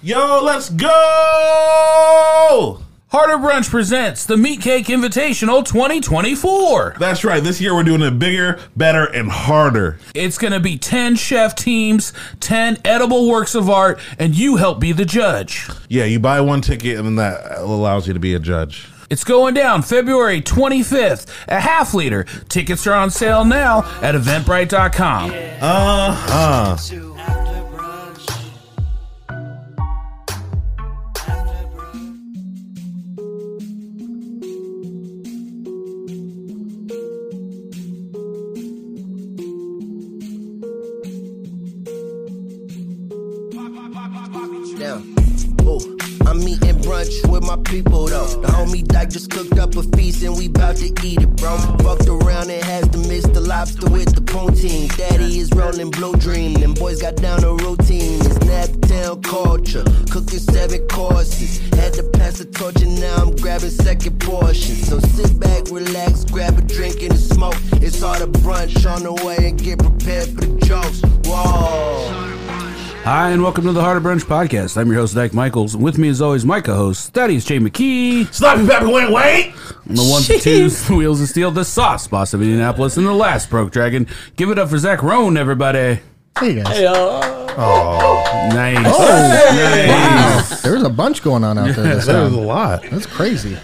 Yo, let's go! Harder Brunch presents the Meat Cake Invitational 2024. That's right. This year we're doing it bigger, better, and harder. It's going to be 10 chef teams, 10 edible works of art, and you help be the judge. Yeah, you buy one ticket and then that allows you to be a judge. It's going down February 25th, a half liter. Tickets are on sale now at eventbrite.com. Uh huh. Daddy is rolling blue dream. Them boys got down a routine. It's Naptown culture. Cooking seven courses. Had to pass the torch and now I'm grabbing second portion. So sit back, relax, grab a drink and a smoke. It's all the brunch on the way and get prepared for the jokes. Whoa. Hi, and welcome to the Harder Brunch Podcast. I'm your host, Dyke Michaels. And with me, as always, my co host, Thaddaeus Jay McKee. Sloppy Pepper went wait. And the one and twos, the wheels of steel, the sauce boss of Indianapolis, and the last broke dragon. Give it up for Zach Roan, everybody. Hey guys. hey Nice. Wow. nice. There was a bunch going on out there this That was a time. lot. That's crazy.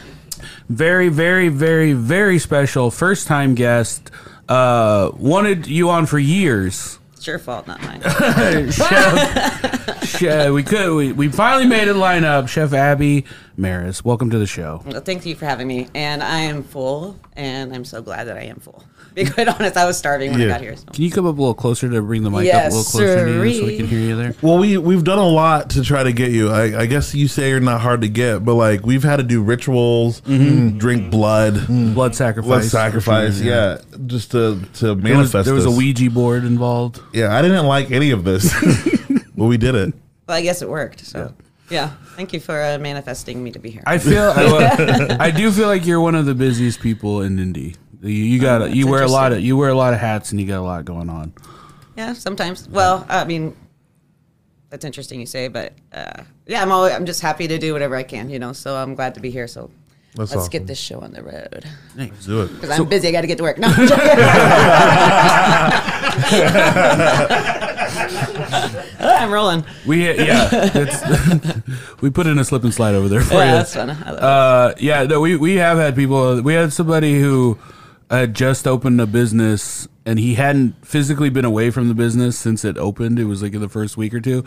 Very, very, very, very special first time guest. Uh, wanted you on for years. It's your fault, not mine. Chef, Chef, we could, we, we finally made it line up. Chef Abbi Merriss, welcome to the show. well, thank you for having me. And I am full, and I'm so glad that I am full. Be quite honest, I was starving when I got here. So. Can you come up a little closer to bring the mic up a little closer to you so we can hear you there? Well, we we've done a lot to try to get you. I, I guess you say you're not hard to get, but like we've had to do rituals, mm-hmm. Mm-hmm. drink mm-hmm. blood, Blood sacrifice. blood sacrifice. Yeah, just to to There was, manifest. there was a. Ouija board involved. Yeah, I didn't like any of this, but we did it. Well, I guess it worked. So, yeah. Thank you for uh, manifesting me to be here. I feel I, I do feel like you're one of the busiest people in Indy. You, you got Oh, you wear a lot of you wear a lot of hats and you got a lot going on. yeah, sometimes. Well, I mean, that's interesting you say, but uh, yeah, I'm always, I'm just happy to do whatever I can, you know. So I'm glad to be here. So That's let's awesome. get this show on the road Let's do it. because I'm busy. I got to get to work. No, I'm. I'm rolling. We yeah, it's, we put in a slip and slide over there for Yeah, you. that's fun. I love. Uh, yeah, no, we we have had people. We had somebody who had just opened a business and he hadn't physically been away from the business since it opened. It was like in the first week or two,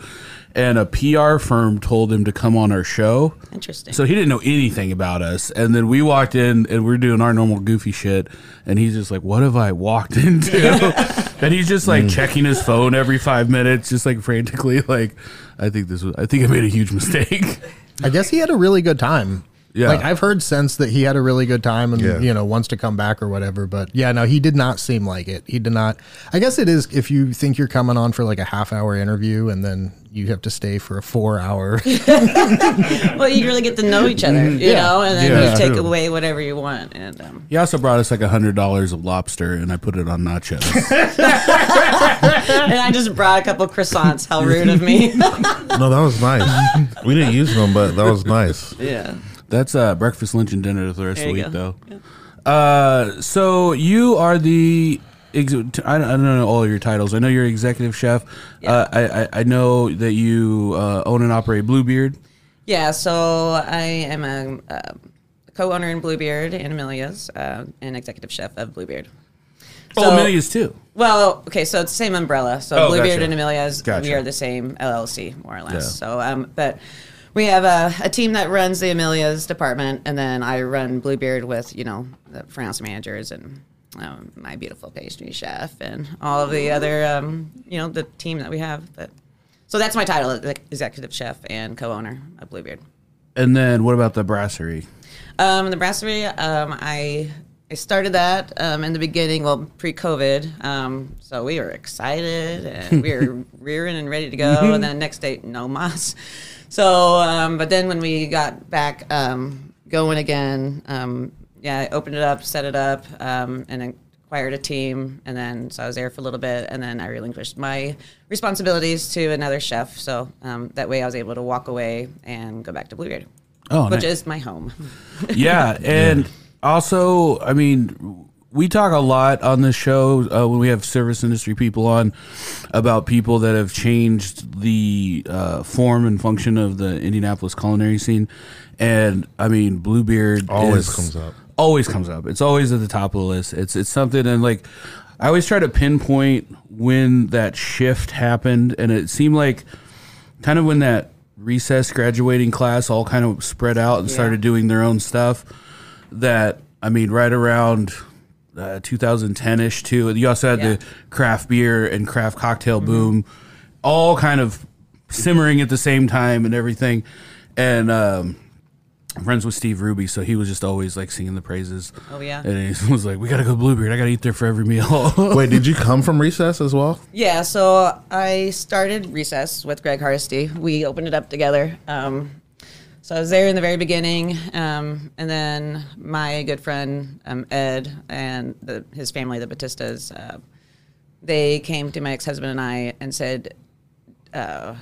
and a PR firm told him to come on our show. Interesting. So he didn't know anything about us, and then we walked in and we're doing our normal goofy shit, and he's just like, "What have I walked into?" and he's just like mm. checking his phone every five minutes, just like frantically, like, "I think this was. I think I made a huge mistake." I guess he had a really good time. Yeah. Like I've heard since that he had a really good time and Yeah. you know wants to come back or whatever. But yeah, no, he did not seem like it. He did not. I guess it is if you think you're coming on for like a half hour interview and then you have to stay for a four hour. well, you really get to know each other, you Yeah. know, and then Yeah, you take true. away whatever you want. And um, He also brought us like a hundred dollars of lobster, and I put it on nachos. and I just brought a couple croissants. How rude of me. No, that was nice. we didn't use them, but that was nice. yeah. That's uh, breakfast, lunch, and dinner for the rest of the week, go. though. Uh, so you are the. ex- I don't, know all your titles. I know you're executive chef. Uh, I, I I know that you uh, own and operate Bluebeard. Yeah, so I am a, uh co-owner in Bluebeard and Amelia's, uh, and executive chef of Bluebeard. Oh, So- Amelia's too. Well, okay, so it's the same umbrella. So Oh, Bluebeard gotcha. and Amelia's, Gotcha. we are the same LLC, more or less. Yeah. So, um, but we have a, a team that runs the Amelia's department, and then I run Bluebeard with, you know, the France managers and um, my beautiful pastry chef and all of the other, um, you know, the team that we have. But so that's my title, exec- executive chef and co-owner of Bluebeard. And then what about the brasserie? Um, the brasserie, um, I I started that um, in the beginning, well, pre-COVID. Um, so we were excited and we were rearing and ready to go. And then next day, no mas. So, um, but then when we got back um, going again, um, yeah, I opened it up, set it up, um, and then acquired a team, and then so I was there for a little bit, and then I relinquished my responsibilities to another chef. So um, that way, I was able to walk away and go back to Bluebeard, Oh, which nice. is my home. yeah, and also, I mean, we talk a lot on this show uh, when we have service industry people on about people that have changed the uh, form and function of the Indianapolis culinary scene, and I mean, Bluebeard Always is- comes up. Always comes up. It's always at the top of the list. It's it's something, and like I always try to pinpoint when that shift happened, and it seemed like kind of when that recess graduating class all kind of spread out and Yeah. started doing their own stuff that i mean right around uh, 2010ish too you also had Yeah. the craft beer and craft cocktail boom all kind of simmering at the same time and everything and um I'm friends with Steve Ruby, so he was just always like singing the praises. Oh, yeah. and he was like, "We gotta go to Bluebeard. I gotta eat there for every meal." Wait, did you come from recess as well? Yeah, so I started Recess with Greg Hardesty. We opened it up together. Um, so I was there in the very beginning, um, and then my good friend um, Ed and the, his family, the Battistas, uh, they came to my ex-husband and I and said, uh,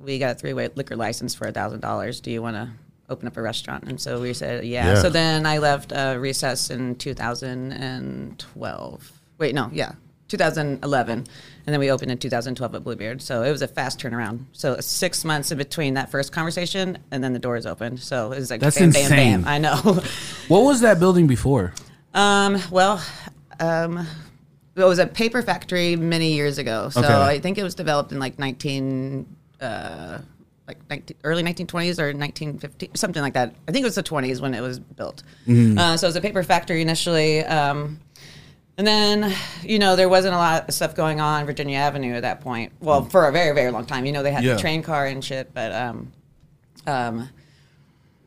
"We got a three-way liquor license for a thousand dollars. Do you want to open up a restaurant?" And so we said, "Yeah." Yeah. So then I left uh, Recess in 2012. Wait, no, yeah, 2011, and then we opened in 2012 at Bluebeard. So it was a fast turnaround. So six months in between that first conversation and then the doors opened. So it was like That's bam, bam, insane. bam. I know. what was that building before? Um, well, um, it was a paper factory many years ago. So Okay. I think it was developed in like 19, uh, like 19, early 1920s or 1950, something like that. I think it was the 20s when it was built. Uh, so it was a paper factory initially. Um, and then, you know, there wasn't a lot of stuff going on Virginia Avenue at that point. Well, for a very, very long time. You know, they had Yeah. the train car and shit, but um, um,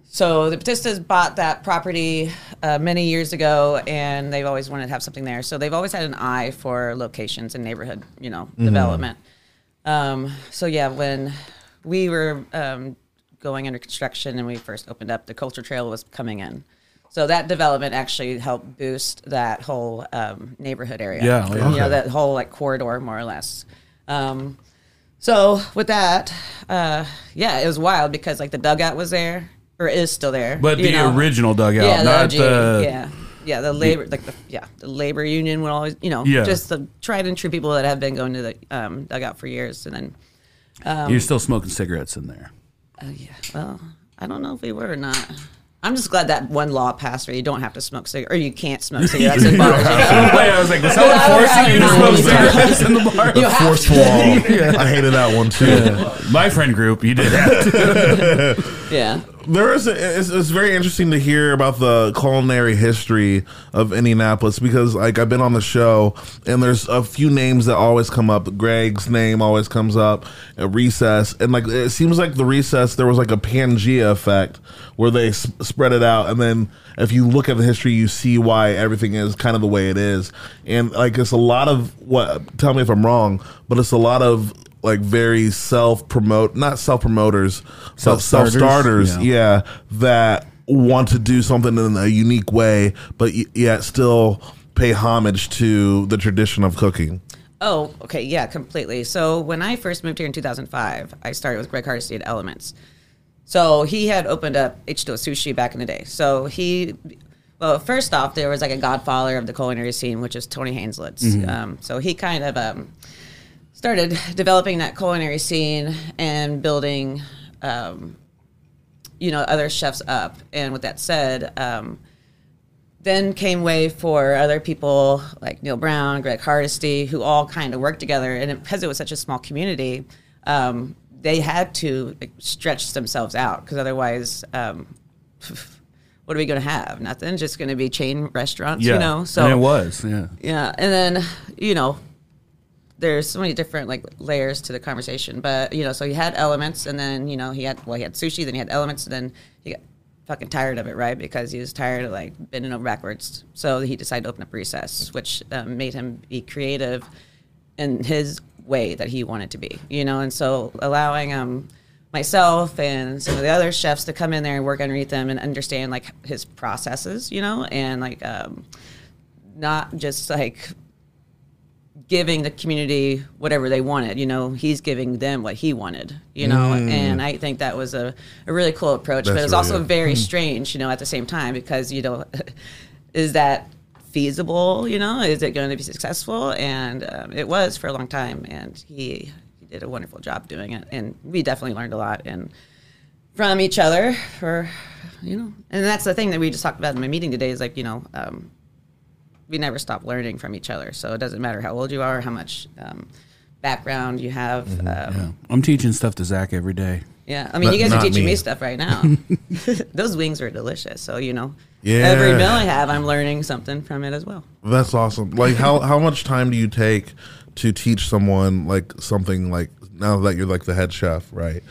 so the Battistas bought that property uh, many years ago, and they've always wanted to have something there. So they've always had an eye for locations and neighborhood, you know, development. Um, so yeah, when we were um, going under construction and we first opened up, the Culture Trail was coming in. So that development actually helped boost that whole um, neighborhood area. Yeah, you okay. know that whole like corridor, more or less. Um, so with that, uh, yeah, it was wild because like the dugout was there or is still there, But the know. original dugout, yeah, not the, the yeah, yeah, the labor, like the yeah, the labor union would always, you know, Yeah. just the tried and true people that have been going to the um, dugout for years, and then You're still smoking cigarettes in there. uh, yeah, well, I don't know if we were or not. I'm just glad that one law passed where you don't have to smoke cigarettes, or you can't smoke cigarettes in bars. you? Wait, I was like, was someone forcing you to smoke cigarettes in the bar? You have Forceful law. I hated that one too. My friend group, you did that. Yeah. There is a, it's, it's very interesting to hear about the culinary history of Indianapolis because like I've been on the show and there's a few names that always come up. Greg's name always comes up. uh, Recess and like it seems like the Recess there was like a Pangea effect where they spread it out and then if you look at the history you see why everything is kind of the way it is and like it's a lot of what tell me if I'm wrong but it's a lot of like very self promote not self promoters self Self-starters? Yeah. yeah, that want to do something in a unique way, but yet still pay homage to the tradition of cooking. Oh, okay, yeah, completely. So when I first moved here in 2005, I started with Greg Hardesty at Elements. So he had opened up H2O Sushi back in the day. So he, well, first off, there was like a godfather of the culinary scene, which is Tony Hanslits. Um, so he kind of um, started developing that culinary scene and building, um, you know, other chefs up. And with that said, um, then came way for other people like Neal Brown, Greg Hardesty, who all kind of worked together. And it, because it was such a small community, um, they had to like, stretch themselves out because otherwise, um, what are we going to have? Nothing. Just going to be chain restaurants, yeah. you know. So and it was, yeah. yeah, and then you know, there's so many different like layers to the conversation. But you know, so he had elements, and then you know he had well he had sushi, then he had elements, and then he got fucking tired of it, right? Because he was tired of like bending over backwards. So he decided to open up Recess, which um, made him be creative in his way that he wanted to be, you know. And so allowing um myself and some of the other chefs to come in there and work underneath them and understand like his processes, you know, and like um not just like giving the community whatever they wanted. You know, he's giving them what he wanted. You know, and I think that was a, a really cool approach. but it was really also good. very strange. You know, at the same time because you know, is that feasible? You know, is it going to be successful? And um, it was for a long time, and he he did a wonderful job doing it, and we definitely learned a lot and from each other for you know and that's the thing that we just talked about in my meeting today is like you know um, we never stop learning from each other so it doesn't matter how old you are how much um, background you have um, yeah. I'm teaching stuff to Zach every day. Yeah, I mean But you guys are teaching me. me. stuff right now those wings are delicious so you know Yeah. every meal i have i'm learning something from it as well That's awesome. Like how how much time do you take to teach someone like something like now that you're like the head chef, right?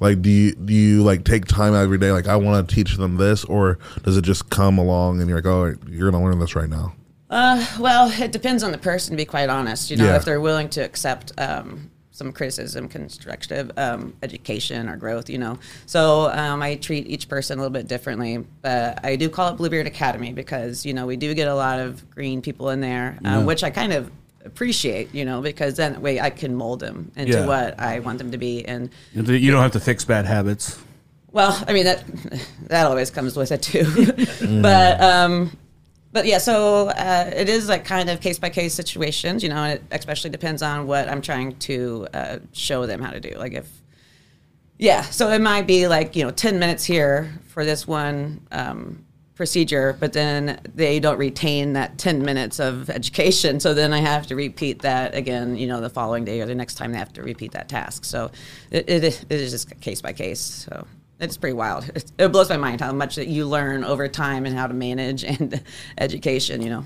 Like do you do you like take time every day like I want to teach them this or does it just come along and you're like, "Oh, you're going to learn this right now?" Well, it depends on the person, to be quite honest. You know, Yeah. if they're willing to accept um, some criticism, constructive um, education or growth, you know. So um, I treat each person a little bit differently. But I do call it Bluebeard Academy because, you know, we do get a lot of green people in there, uh, which I kind of appreciate, you know, because then way I can mold them into Yeah. what I want them to be. And You don't have to fix bad habits. well, I mean that that always comes with it too, but um, but yeah. So uh, it is like kind of case by case situations, you know. And it especially depends on what I'm trying to uh, show them how to do. Like if yeah, so it might be like you know ten minutes here for this one um, procedure, but then they don't retain that ten minutes of education. So then I have to repeat that again, you know, the following day or the next time they have to repeat that task. So it, it, it is just case by case. So it's pretty wild. It, it blows my mind how much that you learn over time and how to manage and education. You know,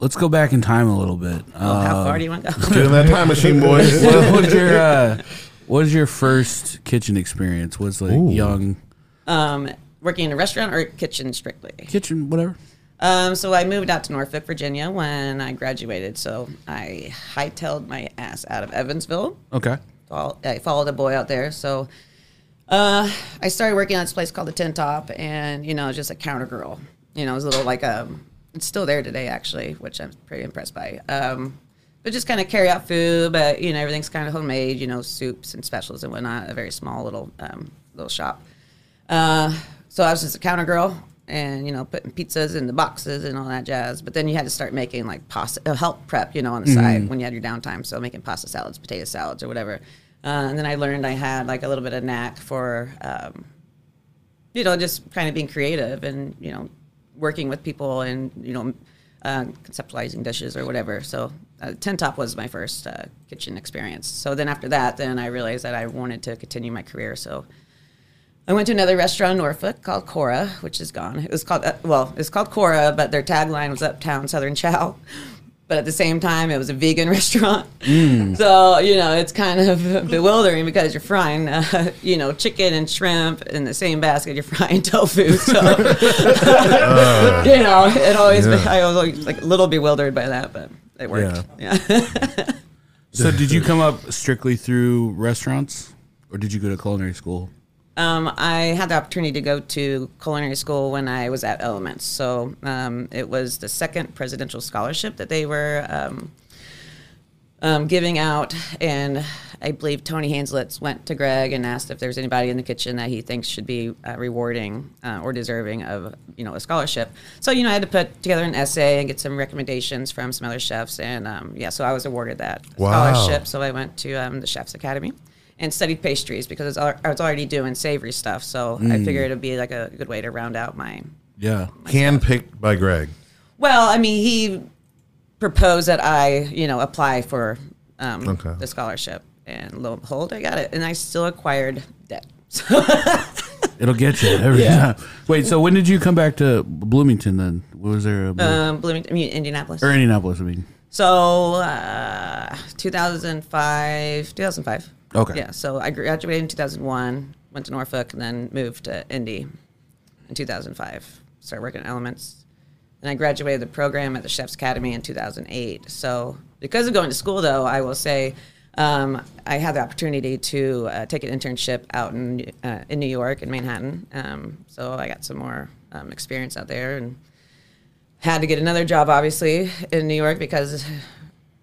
Let's go back in time a little bit. oh, Uh, how far do you want to go? Get in that time machine, boys. what was your uh, what was your first kitchen experience? Was like young um, working in a restaurant or kitchen strictly? kitchen, whatever. Um, so I moved out to Norfolk, Virginia when I graduated. So I hightailed my ass out of Evansville. Okay. I followed a boy out there. So uh, I started working at this place called the Tin Top, and you know, just a counter girl. You know, it was a little like a. It's still there today, actually, which I'm pretty impressed by. Um, but just kind of carry out food, but you know, everything's kind of homemade. You know, soups and specials and whatnot. A very small little um, little shop. Uh, so I was just a counter girl and, you know, putting pizzas in the boxes and all that jazz. But then you had to start making like pasta, uh, help prep, you know, on the side when you had your downtime. So making pasta salads, potato salads, or whatever. Uh, and then I learned I had like a little bit of knack for, um, you know, just kind of being creative and, you know, working with people and, you know, uh, conceptualizing dishes or whatever. So uh, Tin Top was my first uh, kitchen experience. So then after that, then I realized that I wanted to continue my career. So I went to another restaurant in Norfolk called Cora, which is gone. It was called uh, well, it's called Cora, but their tagline was Uptown Southern Chow. But at the same time, it was a vegan restaurant. So you know, it's kind of bewildering because you're frying, uh, you know, chicken and shrimp in the same basket. You're frying tofu. So you know, it always I was always like a little bewildered by that, but it worked. Yeah. So did you come up strictly through restaurants, or did you go to culinary school? Um, I had the opportunity to go to culinary school when I was at Elements. So um, it was the second presidential scholarship that they were um, um, giving out. And I believe Tony Hanslits went to Greg and asked if there's anybody in the kitchen that he thinks should be uh, rewarding uh, or deserving of you know a scholarship. So you know I had to put together an essay and get some recommendations from some other chefs. And um, yeah, so I was awarded that Wow. scholarship. So I went to um, the Chefs Academy and studied pastries because I was al- I was already doing savory stuff. So I figured it'd be like a good way to round out my. Yeah. Handpicked by Greg. Well, I mean, he proposed that I, you know, apply for um, Okay. the scholarship, and lo and behold, I got it, and I still acquired debt. It'll get you every time. Wait, so when did you come back to Bloomington then? What was there a um, Bloomington, I mean, Indianapolis. or Indianapolis? I mean, So, uh, 2005, 2005. Okay. Yeah. So I graduated in 2001, went to Norfolk, and then moved to Indy in 2005. Started working at Elements. And I graduated the program at the Chef's Academy in 2008. So, because of going to school, though, I will say um, I had the opportunity to uh, take an internship out in uh, in New York in Manhattan. Um, so I got some more um, experience out there and had to get another job, obviously, in New York because,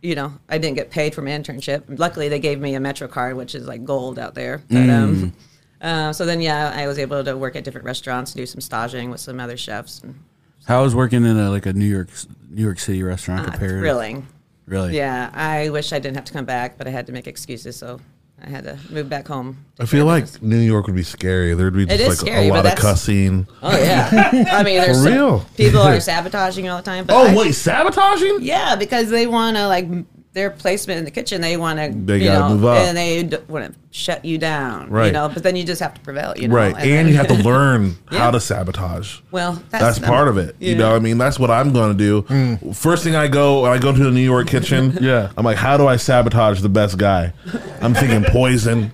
you know, I didn't get paid for my internship. Luckily, they gave me a Metro card, which is like gold out there. But, um, uh, so then, yeah, I was able to work at different restaurants, do some staging with some other chefs. And, How was working in a, like a New York New York City restaurant uh, compared? thrilling. Really? Yeah, I wish I didn't have to come back, but I had to make excuses, so I had to move back home. I feel like New York would be scary. There'd be just like scary, a lot of cussing. Oh yeah, I mean, there's real? people are sabotaging all the time. Oh I- wait, sabotaging? Yeah, because they want to like their placement in the kitchen. They want to, They you gotta know, move up. and they want to shut you down, right? You know, but then you just have to prevail. You know, Right, and then- you have to learn Yeah. how to sabotage. Well, That's, that's, part of it. You know, I mean, that's what I'm going to do. Mm. First thing I go, I go to the New York kitchen. Yeah. I'm like, how do I sabotage the best guy? I'm thinking poison.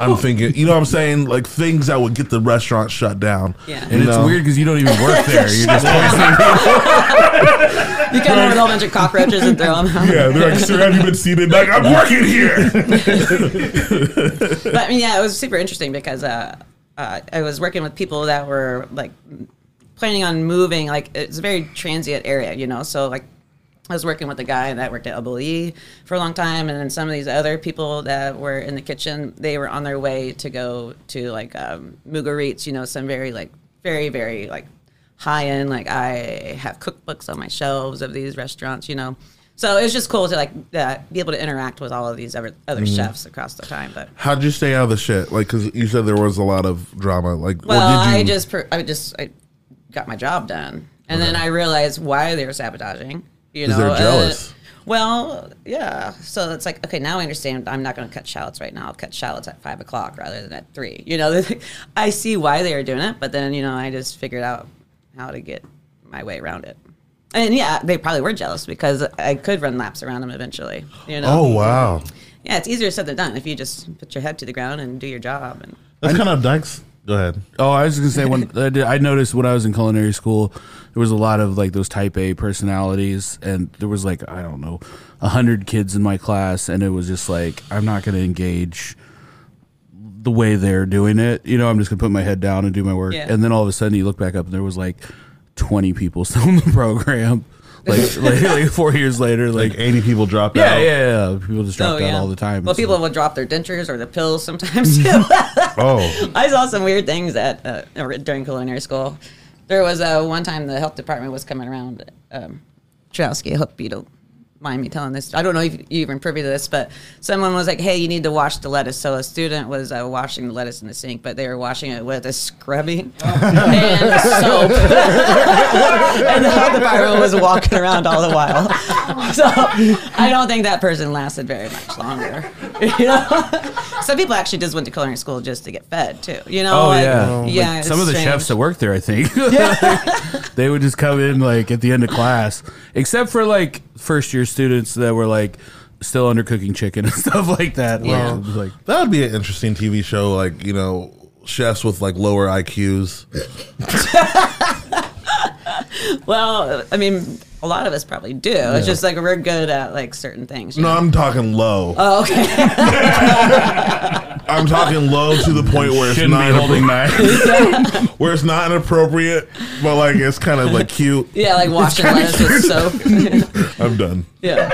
I'm thinking, you know what I'm saying? Like things that would get the restaurant shut down. Yeah. And You it's know? weird because you don't even work there. You're just poisoning You come in with a whole bunch of cockroaches and throw them out. Yeah, they're like, sir, have you been seated? Like, I'm working here. But I mean, yeah, it was super interesting because uh, uh, I was working with people that were like planning on moving. Like it's a very transient area, you know. So like I was working with a guy that worked at Double E for a long time, and then some of these other people that were in the kitchen, they were on their way to go to like um, Mugaritz, you know, some very like very very like high end. Like I have cookbooks on my shelves of these restaurants, you know. So it was just cool to like uh, be able to interact with all of these other other chefs across the time. But How'd you stay out of the shit? Like, because you said there was a lot of drama. Like, well, or did you? I just per- I just I got my job done, and then I realized why they were sabotaging. You know, they're uh, jealous. well, yeah. So it's like, okay, now I understand. I'm not going to cut shallots right now. I'll cut shallots at five o'clock rather than at three. You know, I see why they were doing it, but then you know, I just figured out how to get my way around it. And yeah, they probably were jealous because I could run laps around them eventually. You know. oh wow, Yeah, it's easier said than done if you just put your head to the ground and do your job. And that's kind of Dykes. Go ahead. Oh, I was gonna say when I, did, I noticed when I was in culinary school, there was a lot of like those type A personalities, and there was like I don't know, a hundred kids in my class, and it was just like I'm not gonna engage the way they're doing it. You know, I'm just gonna put my head down and do my work, Yeah. and then all of a sudden you look back up and there was like 20 people still in the program, like like, like four years later, like. Like 80 people dropped yeah, out. yeah, yeah. People just drop out all the time. Well, So- people will drop their dentures or the pills sometimes too. Oh, I saw some weird things at uh, during culinary school. There was uh, one time the health department was coming around. Um, Trowski, I hope you don't mind me telling this. I don't know if you even privy to this, but someone was like, "Hey, you need to wash the lettuce." So a student was uh, washing the lettuce in the sink, but they were washing it with a scrubby and soap, and the health was walking around all the while. So I don't think that person lasted very much longer. You know, some people actually just went to culinary school just to get fed too. You know, Oh like, yeah, yeah. Like, it's some of the strange. chefs that work there, I think, yeah. they would just come in like at the end of class, except for like first year students that were like still undercooking chicken and stuff like that. Yeah. Well, like that would be an interesting TV show. Like, you know, chefs with like lower IQs. Well, I mean, a lot of us probably do. It's just like we're good at like certain things. you No, know? I'm talking low. Oh, okay. I'm talking low to the point where it's shouldn't not be holding knives. where it's not inappropriate, but like it's kind of like cute. yeah, like washing lettuce with soap. I'm done. yeah,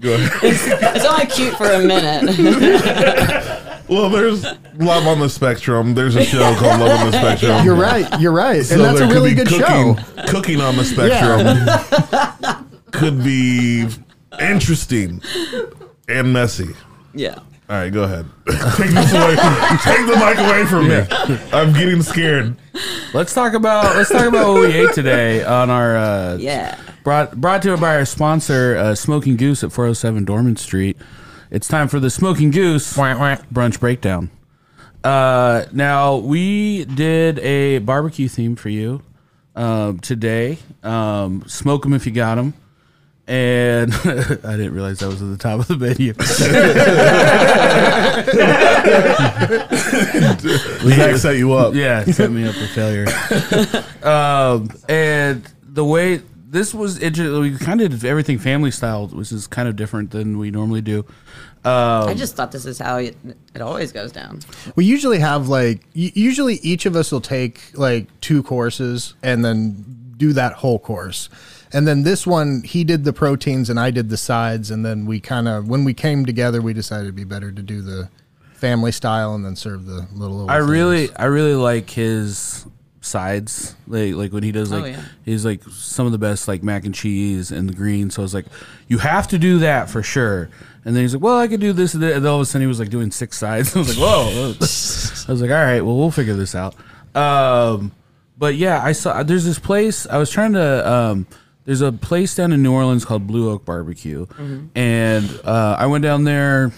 Go ahead. it's only cute for a minute. Well, there's Love on the Spectrum. There's a show called Love on the Spectrum. You're right. You're right. So and that's a there could really be good cooking, show. Cooking on the spectrum could be interesting and messy. Yeah. All right, go ahead. take this away. take the mic away from me. I'm getting scared. let's talk about let's talk about what we ate today on our uh, Yeah. brought brought to you by our sponsor, uh, Smoking Goose at 407 Dorman Street. It's time for the Smoking Goose brunch breakdown. Uh, now we did a barbecue theme for you um, today. Um, smoke them if you got them. And I didn't realize that was at the top of the menu. Zach set you up. yeah, set me up for failure. um, and the way this was, interesting, we kind of did everything family style, which is kind of different than we normally do. Um, I just thought this is how it, it always goes down. We usually have like u- usually each of us will take like two courses and then do that whole course. And then this one, he did the proteins and I did the sides. And then we kind of, when we came together, we decided it'd be better to do the family style and then serve the little. little I things. really, I really like his sides. Like, like when he does, Oh, like yeah. he's like some of the best, like mac and cheese and the greens. So I was like, you have to do that for sure. And then he's like, well, I could do this and then all of a sudden he was like doing six sides. I was like, whoa. I was like, all right, well, we'll figure this out. Um, but yeah, I saw there's this place. I was trying to. Um, there's a place down in New Orleans called Blue Oak Barbecue, and uh, I went down there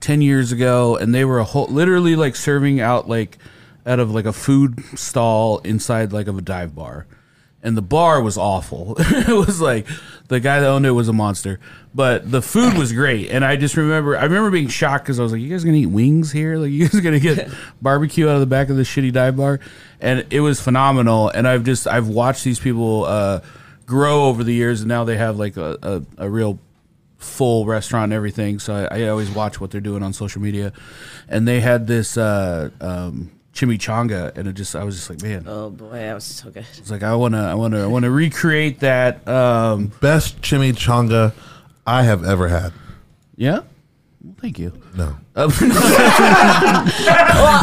10 years ago and they were a whole literally like serving out like out of like a food stall inside like of a dive bar. And the bar was awful. It was like the guy that owned it was a monster. But the food was great. And i just remember i remember being shocked because i was like you guys gonna eat wings here? Like you guys gonna get barbecue out of the back of the shitty dive bar? And it was phenomenal. And i've just i've watched these people uh grow over the years and now they have like a, a, a real full restaurant and everything. So I, I always watch what they're doing on social media. And they had this uh, um, chimichanga, and it just I was just like, man, Oh boy, that was so good. it's like I wanna I wanna I wanna recreate that. Um, Best chimichanga I have ever had. yeah. Well, thank you. No. Well,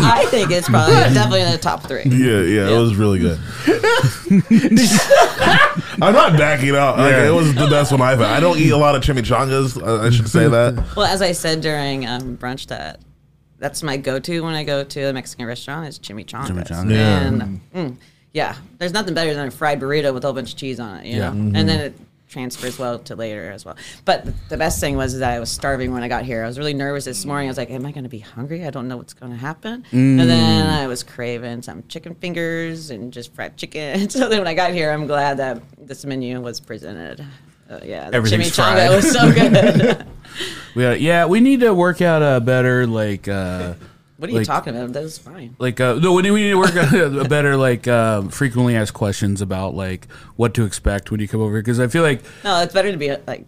I think it's probably definitely in the top three. Yeah, yeah, it was really good. I'm not backing out. Like, Yeah. it was the best one I've had. I don't eat a lot of chimichangas. I I should say that. Well, as I said during um, brunch, that that's my go-to when I go to a Mexican restaurant is chimichangas. Chimichanga. Yeah. And mm. mm, yeah, there's nothing better than a fried burrito with a whole bunch of cheese on it. You Yeah. know? and then mm-hmm. it transfers well to later as well. But the best thing was that I was starving when I got here. I was really nervous this morning. I was like, "Am I going to be hungry? I don't know what's going to happen." And then mm. I was craving some chicken fingers and just fried chicken. So then when I got here, I'm glad that this menu was presented. Uh, yeah, the Everything's chimichanga fried. was so good. We gotta, yeah, we need to work out a better like. Uh, What are you Like- talking about? That was fine. like uh, no, we need, we need to work out a better like uh, frequently asked questions about like what to expect when you come over because I feel like No, it's better to be uh, like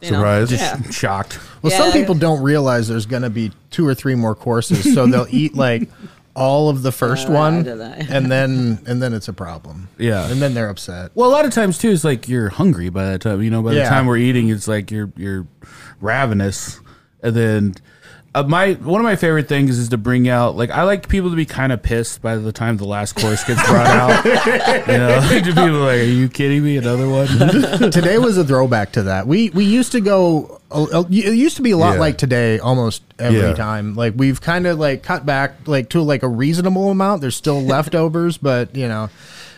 you know, Surprised? yeah. shocked. Well, some Yeah. people don't realize there's going to be two or three more courses, so they'll eat like all of the first Uh, I one, did that. and then and then it's a problem. Yeah. and then they're upset. Well, a lot of times too, it's like you're hungry by that time. You know, by the Yeah. time we're eating, it's like you're you're ravenous, and then. Uh, my one of my favorite things is to bring out like I like people to be kind of pissed by the time the last course gets brought out. you know, to people like, "Are you kidding me? Another one?" today was a throwback to that. We we used to go. uh, It used to be a lot Yeah. like today, almost every Yeah. time. Like we've kind of like cut back like to like a reasonable amount. There's still leftovers, but you know.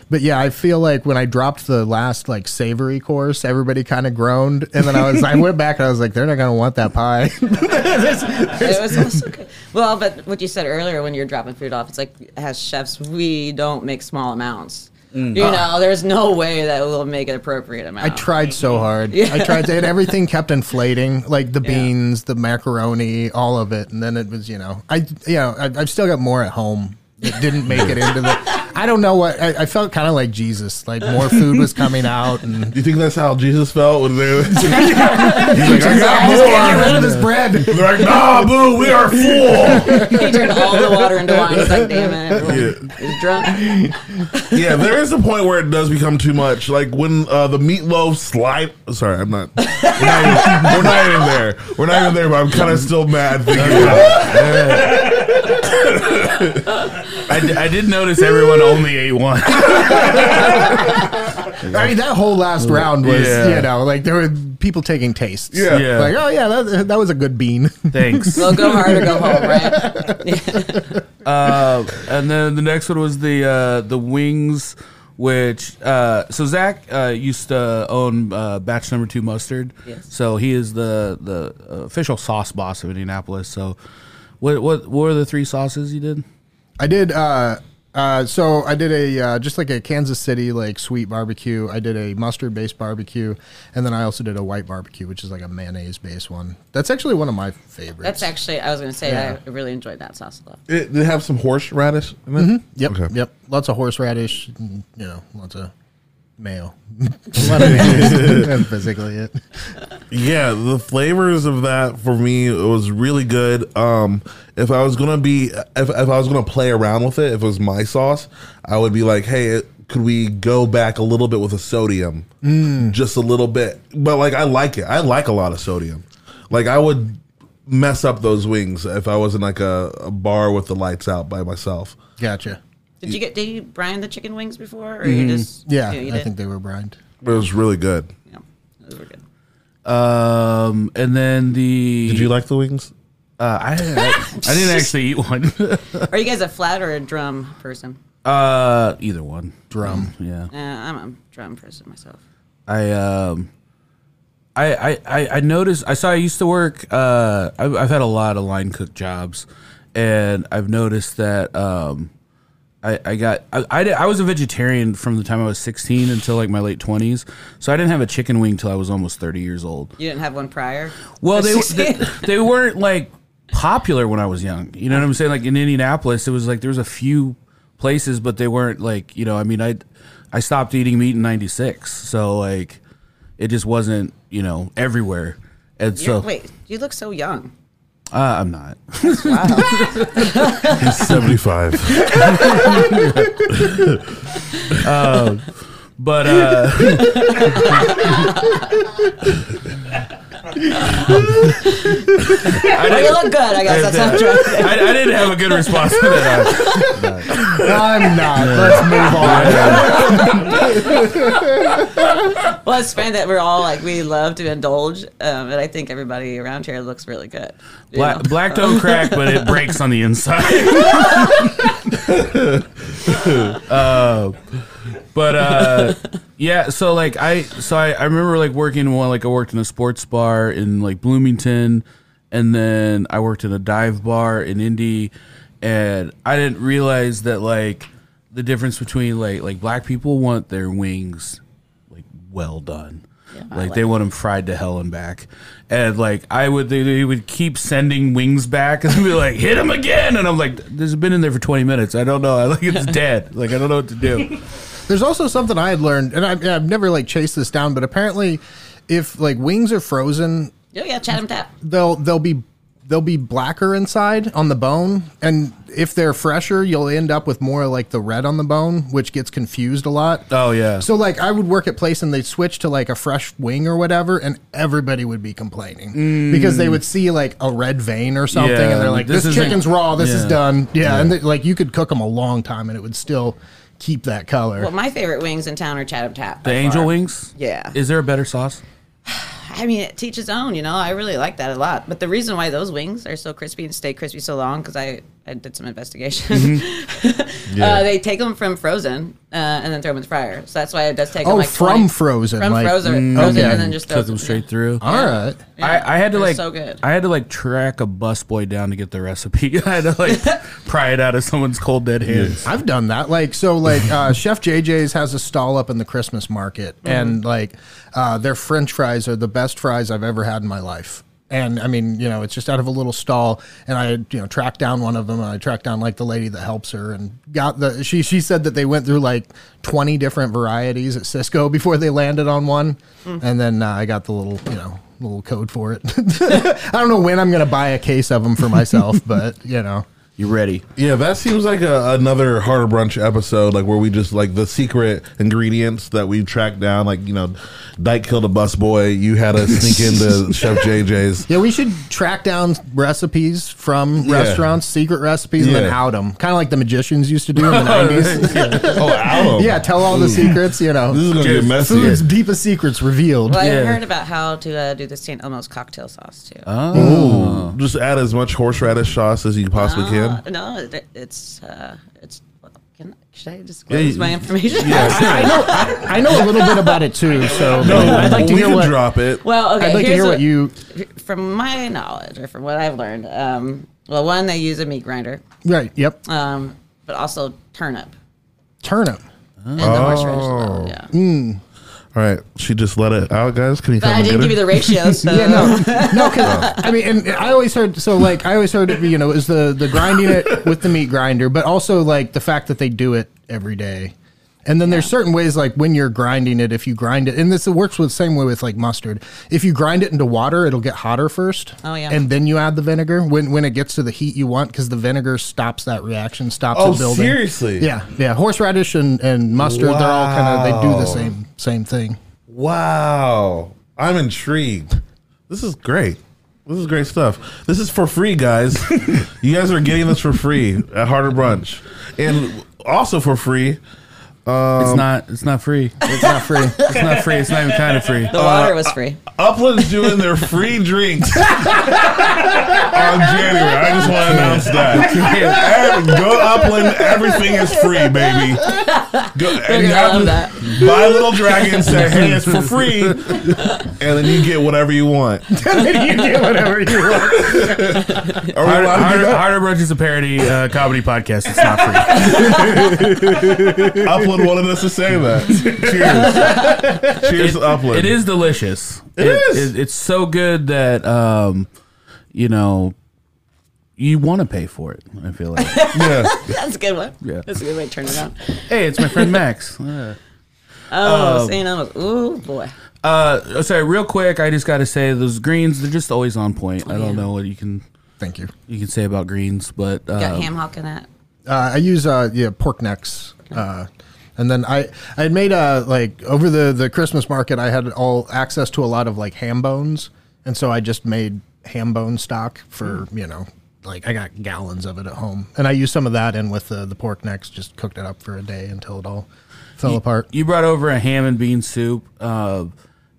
But yeah, I feel like when I dropped the last like savory course, everybody kind of groaned, and then I was I went back and I was like, they're not gonna want that pie. it was also good. Well, but what you said earlier when you're dropping food off, it's like as chefs, we don't make small amounts. Mm. You know, there's no way that we'll make an appropriate amount. I tried so hard. Yeah. I tried to, and everything kept inflating, like the beans, the macaroni, all of it. And then it was, you know, I, you know, I, I've still got more at home that didn't make it into the. I don't know what I, I felt kind of like Jesus, like more food was coming out, and Do you think that's how Jesus felt when they He's like, I got get more. rid of this bread. They're like, nah, boo, we are full. he turned all the water into wine. He's like, damn it, everyone Yeah. is drunk. Yeah, there is a point where it does become too much. Like when uh, the meatloaf slide. Sorry, I'm not. We're not, even, we're not even there. We're not even there, but I'm kind of still mad thinking about it. I, d- I did notice everyone only ate one. I mean, that whole last round was, Yeah. you know, like there were people taking tastes. Yeah. Yeah. Like, oh yeah, that, that was a good bean. Thanks. Well, go hard or go home, right? Uh, and then the next one was the uh, the wings, which uh, so Zach uh, used to own uh, Batch Number Two Mustard. Yes. So he is the the official sauce boss of Indianapolis. So what what what were the three sauces you did? I did. Uh, uh, so I did a uh, just like a Kansas City like sweet barbecue. I did a mustard based barbecue, and then I also did a white barbecue, which is like a mayonnaise based one. That's actually one of my favorites. That's actually, I was going to say, Yeah. I really enjoyed that sauce a lot. It, did it have some horseradish in it? yep, Okay. yep. Lots of horseradish, and, you know, lots of mayo. a lot of mayonnaise. That's basically it. Yeah, the flavors of that for me it was really good. Um, if I was gonna be, if, if I was gonna play around with it, if it was my sauce, I would be like, hey, it, could we go back a little bit with a sodium, just a little bit. But like I like it. I like a lot of sodium. Like I would mess up those wings if I was in like a, a bar with the lights out by myself. Gotcha. Did you get? Did you brine the chicken wings before, or you just Yeah, you I did? think they were brined. It was really good. Yeah, those were good. Um, and then the Did you like the wings? Uh, I, didn't, I, I didn't actually eat one. Are you guys a flat or a drum person? uh, either one. Drum. Yeah. Uh, I'm a drum person myself. I um I I I, I noticed I saw I used to work uh I've, I've had a lot of line cook jobs and I've noticed that um I, I got I, I, I was a vegetarian from the time I was 16 until like my late 20s so I didn't have a chicken wing till I was almost 30 years old. You didn't have one prior. well they, they they weren't like popular when I was young. You know what I'm saying? Like in Indianapolis it was like there was a few places but they weren't like you know I mean I I stopped eating meat in 96 so like it just wasn't you know everywhere. And You're- so wait, you look so young. Uh, I'm not He's seventy five. but uh you look good. I guess that's not true. I, I didn't have a good response to that I'm not. Let's move on. Well, it's funny that we're all like we love to indulge, um, and I think everybody around here looks really good. you Black, know? black don't crack, but it breaks on the inside. uh, but uh, yeah, so like I, so I, I remember like working in one, like I worked in a sports bar in like Bloomington, and then I worked in a dive bar in Indy, and I didn't realize that like the difference between like like black people want their wings like well done. like they want them fried to hell and back, and like I would, they, they would keep sending wings back, and be like, "Hit him again!" And I'm like, "This has been in there for 20 minutes. I don't know. I like it's dead. Like I don't know what to do." There's also something I had learned, and I've, I've never like chased this down, but apparently, if like wings are frozen, Oh yeah, Chatham Tap. they'll they'll be they'll be blacker inside on the bone, and if they're fresher, you'll end up with more like the red on the bone, which gets confused a lot. Oh yeah. So like I would work at place and they'd switch to like a fresh wing or whatever, and everybody would be complaining mm. because they would see like a red vein or something, Yeah, and they're like, this "This, chicken's raw. This is yeah. done." Yeah, and they, like you could cook them a long time and it would still keep that color. Well, my favorite wings in town are Chatham Tap. the angel far. wings. Yeah. Is there a better sauce? I mean, it teaches own. You know, I really like that a lot. But the reason why those wings are so crispy and stay crispy so long, because I, I did some investigation. Mm-hmm. uh, they take them from frozen uh, and then throw them in the fryer. So that's why it does take them Oh, like from 20 frozen, from like- frozen, frozen, okay. and then just throw Cook them straight through. All right. Yeah. I, I had to like so good. I had to like track a busboy down to get the recipe. I had to like pry it out of someone's cold dead hands. I've done that. Like so, like uh, Chef JJ's has a stall up in the Christmas market, Mm-hmm. and like uh, their French fries are the best fries I've ever had in my life. And I mean, you know, it's just out of a little stall, and I, you know, tracked down one of them, and I tracked down like the lady that helps her, and got the. She she said that they went through like twenty different varieties at Sysco before they landed on one, Mm. and then uh, I got the little, you know, little code for it. I don't know when I'm gonna buy a case of them for myself, but you know. You ready? Yeah, that seems like a, another hard brunch episode, like where we just like the secret ingredients that we tracked down. Like you know, Dyke killed a busboy. You had to sneak into Chef JJ's. Yeah, we should track down recipes from Yeah. restaurants, secret recipes, and then out them. Kind of like the magicians used to do in the 90s. Oh, Alum. yeah, tell all the secrets, you know. This is gonna get messy. Food's deepest secrets revealed. Well, Yeah. I heard about how to uh, do the St. Elmo's cocktail sauce too. Oh, Just add as much horseradish sauce as you possibly can. Uh, no, it, it's uh, it's. Can, should I disclose Yeah, my information? I know, I, I know a little bit about it too, so no, I'd like to we hear can what drop it. Well, okay. I'd like to here's hear what you from my knowledge or from what I've learned. Um, well, one they use a meat grinder, right. Yep, um, but also turnip turnip. and the horseradish. as well, Yeah, All right, she just let it out, guys. Can you but come I didn't get give you the ratios. So. Yeah, no, no. Cause, oh. I mean, and I always heard so like I always heard it. You know, is the the grinding it with the meat grinder, but also like the fact that they do it every day. And then there's certain ways, like when you're grinding it, if you grind it, and this it works with same way with like mustard. If you grind it into water, it'll get hotter first. Oh, yeah. And then you add the vinegar when when it gets to the heat you want, because the vinegar stops that reaction, stops Oh, it building. seriously? Yeah, yeah. Horseradish and, and mustard, they're all kind of they do the same same thing. Wow. I'm intrigued. This is great. This is great stuff. This is for free, guys. you guys are getting this for free at Harder Brunch. And also for free, it's um, not. It's not free. It's not free. It's not free. It's not even kind of free. The water uh, was free. Uh, upland's doing their free drinks on January. I just want to announce that. And go Upland. Everything is free, baby. Go, and you have love to that. buy Little Dragon and say, hey, it's for free. And then you get whatever you want. Then you get whatever you want. Are we Harder, allowed to do Harder, that? Harder Brunch is a parody uh, comedy podcast. It's not free. Upland wanted us to say that. Cheers. Cheers to Upland. It is delicious. It is. it- it's so good that um, you know, you want to pay for it. I feel like. Yeah. That's a good one. Yeah. That's a good way to turn it on. hey, it's my friend Max. Uh, Oh, St. Elmo's. Ooh, boy. Uh, sorry, real quick. I just got to say those greens. They're just always on point. I don't know what you can Thank you. you can say about greens, but uh, Got ham hock in that. Uh, I use uh, yeah pork necks, uh, and then I I made a like over the the Christmas market I had all access to a lot of like ham bones, and so I just made ham bone stock for you know like I got gallons of it at home, and I used some of that in with the the pork necks, just cooked it up for a day until it all fell apart. You brought over a ham and bean soup, uh,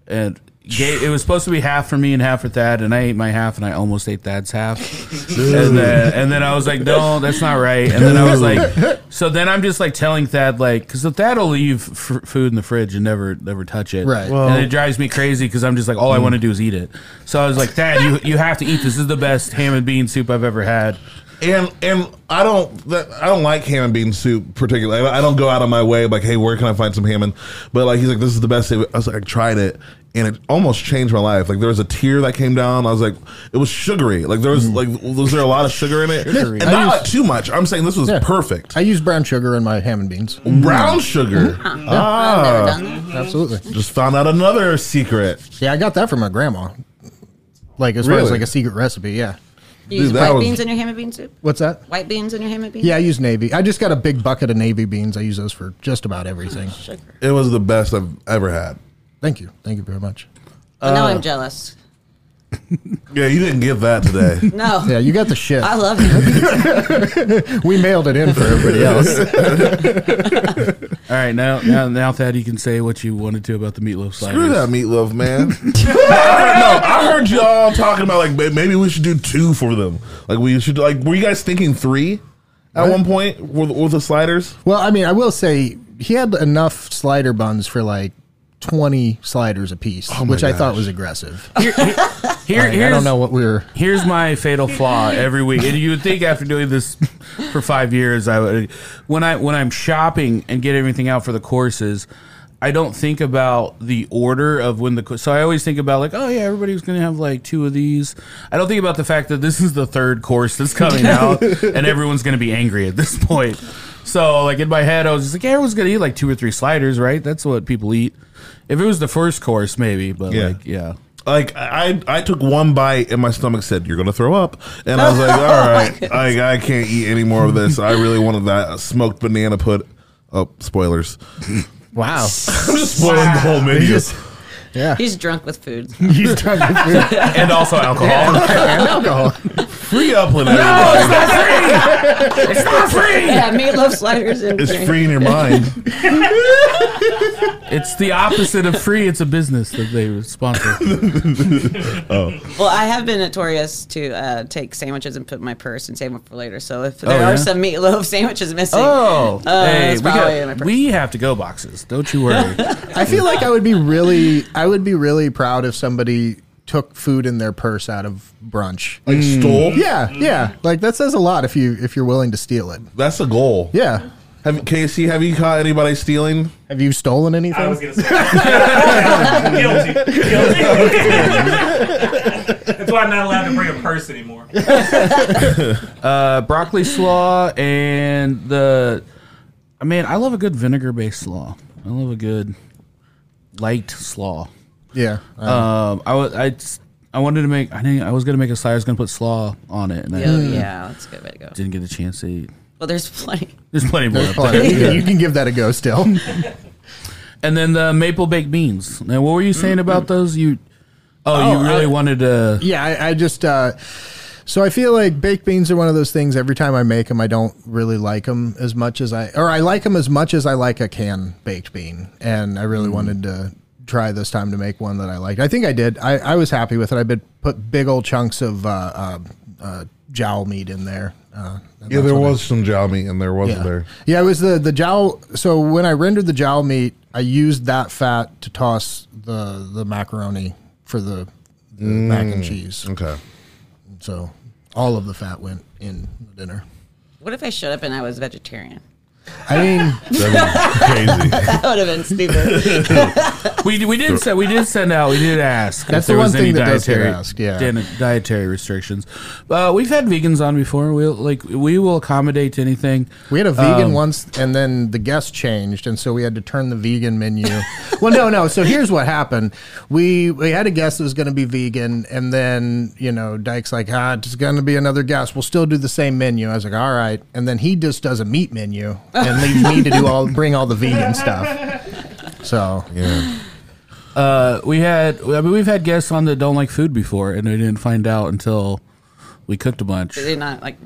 and gave, it was supposed to be half for me and half for Thad, and I ate my half, and I almost ate Thad's half, and then and then I was like, no, that's not right, and then I was like, so then I'm just like telling Thad like, because Thad will leave f- food in the fridge and never never touch it, Right. and it drives me crazy because I'm just like, all I hmm. want to do is eat it. So I was like, Thad, you you have to eat this. This is the best ham and bean soup I've ever had. And and I don't that, I don't like ham and bean soup particularly. I don't go out of my way like, hey, where can I find some ham? And but like he's like, this is the best. I was like, I tried it, and it almost changed my life. Like there was a tear that came down. I was like, it was sugary. Like there was like was there a lot of sugar in it? Sugary. And not like too much. I'm saying this was Yeah. perfect. I use brown sugar in my ham and beans. Brown sugar. I've never Ah, done that. Absolutely. just found out another secret. Yeah, I got that from my grandma. Like as far as Really? like a secret recipe. Yeah. You use Dude, that white was- beans in your ham and bean soup? What's that? White beans in your ham and beans? Yeah, I use navy. I just got a big bucket of navy beans. I use those for just about everything. Sugar. It was the best I've ever had. Thank you. Thank you very much. But Uh, now I'm jealous. Yeah, you didn't get that today. No. Yeah, you got the shit. I love you. We mailed it in for everybody else. All right, now now now Thad, you can say what you wanted to about the meatloaf sliders. Screw that meatloaf, man. I heard, no, I heard y'all talking about like may- maybe we should do two for them. Like we should like. Were you guys thinking three at one point with, with the sliders? well, I mean, I will say he had enough slider buns for like 20 sliders a piece, Oh my which I thought was aggressive. Here, Like, I here's- don't know what we were. Here's my fatal flaw every week, and you would think after doing this for five years, I would when I when I'm shopping and get everything out for the courses. I don't think about the order of when the co- so I always think about like oh yeah everybody's gonna have like two of these. I don't think about the fact that this is the third course that's coming out and everyone's gonna be angry at this point. So like in my head I was just like yeah, everyone's gonna eat like two or three sliders right? That's what people eat. If it was the first course maybe, but Yeah. like yeah. Like I, I took one bite and my stomach said, "You're gonna throw up," and I was like, "All oh right, I, I can't eat any more of this. I really wanted that smoked banana put." Oh, spoilers! Wow. I'm just spoiling the whole menu. Yeah. He's drunk with food. He's trying to food And also alcohol. and alcohol. Free upland, everybody. it's not free. It's not free. Yeah, meatloaf sliders and It's drink. free in your mind. It's the opposite of free. It's a business that they sponsor. oh. Well, I have been notorious to uh, take sandwiches and put in my purse and save them for later. So if there Oh, yeah? are some meatloaf sandwiches missing, Oh, Uh, hey, we, probably in my got, we have to go boxes. Don't you worry. I feel like I would be really, I would be really proud if somebody took food in their purse out of brunch. Like stole. Yeah, yeah. Like that says a lot if you if you're willing to steal it. That's a goal. Yeah. Have KC? Have you caught anybody stealing? Have you stolen anything? I was gonna say guilty. Guilty. That's why I'm not allowed to bring a purse anymore. uh, broccoli slaw and the. I mean, I love a good vinegar based slaw. I love a good light slaw. Yeah. Uh, Um, I was I just- I wanted to make. I think I was gonna make a slaw. I was gonna put slaw on it, and I Yeah, yeah, that's a good way to go. didn't get a chance to eat. Well, there's plenty. There's plenty more. there's up there. plenty. you, can, you can give that a go still. And then the maple baked beans. Now, what were you saying about those? You, oh, Oh, you really I- wanted to. yeah, I, I just uh, so I feel like baked beans are one of those things. Every time I make them, I don't really like them as much as I, or I like them as much as I like a can baked bean. And I really wanted to try this time to make one that I liked. I think I did. I, I was happy with it. I been put big old chunks of uh, uh, uh, jowl meat in there. Uh, Yeah, there was some jowl meat in there, wasn't yeah. there? Yeah, it was the the jowl. So when I rendered the jowl meat, I used that fat to toss the the macaroni for the, the mac and cheese. Okay. So all of the fat went in the dinner. What if I showed up and I was vegetarian? I mean, That'd crazy. That would have been stupid. We, we did send we did send out we did ask That's if there the one was any thing that does get dietary asked, yeah. di- dietary restrictions. Uh, we've had vegans on before. We will like we will accommodate anything. we had a vegan Um, once, and then the guest changed, and so we had to turn the vegan menu. well, no, no. So here's what happened: we we had a guest that was going to be vegan, and then you know Dyke's like, ah, it's going to be another guest. We'll still do the same menu. I was like, all right, and then he just does a meat menu and leaves me to do all bring all the vegan stuff. So Yeah. Uh, we had I mean we've had guests on that don't like food before and they didn't find out until we cooked a bunch. Did they not like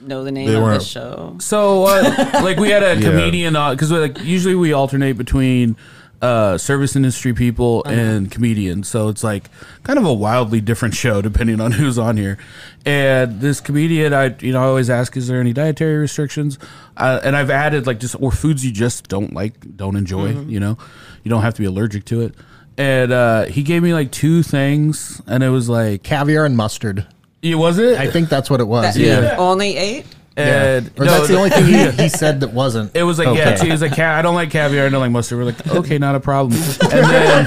know the name They of the weren't- show? So, uh, like, we had a comedian because like usually we alternate between uh, service industry people and comedians. So it's like kind of a wildly different show depending on who's on here. And this comedian, I you know I always ask, is there any dietary restrictions? Uh, and I've added like just or foods you just don't like, don't enjoy. You know, you don't have to be allergic to it. And uh, he gave me like two things, and it was like, caviar and mustard. it was it? I think that's what it was. That Yeah. Only eight? And Or no, that's the only thing he, he said that wasn't. It was like, yeah, Okay. he was like, "Ca- I don't like caviar, I don't like mustard. We're like, okay, not a problem. And then,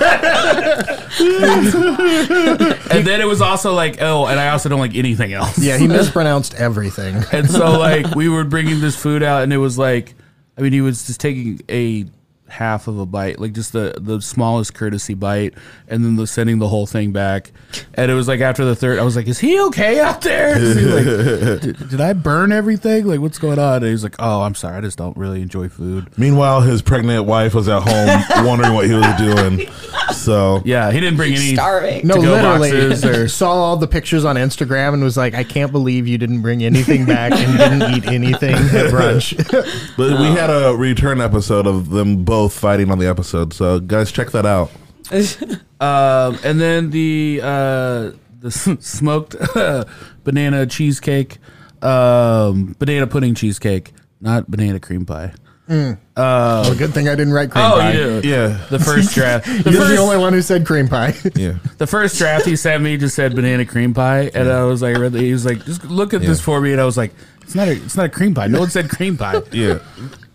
and then it was also like, oh, and I also don't like anything else. Yeah, he mispronounced everything. And so like we were bringing this food out, and it was like, I mean, he was just taking a half of a bite, like just the the smallest courtesy bite, and then the, sending the whole thing back. And it was like after the third, I was like, "Is he okay out there?" like, did, did I burn everything? Like, what's going on?" And he's like, "Oh, I'm sorry, I just don't really enjoy food." Meanwhile, his pregnant wife was at home wondering what he was doing. So Yeah, he didn't bring any. Starving. No, to-go literally or- saw all the pictures on Instagram and was like, "I can't believe you didn't bring anything back and didn't eat anything at brunch." But we had a return episode of them both fighting on the episode. So guys, check that out. Um, and then the uh, the smoked banana cheesecake, um, banana pudding cheesecake, not banana cream pie. well, good thing I didn't write cream Oh, pie. you do. Yeah. The first draft. The You're first, the only one who said cream pie. Yeah. the first draft he sent me just said banana cream pie, and I was like, really? he was like, just look at this for me, and I was like, it's not a, it's not a cream pie. No one said cream pie. Yeah.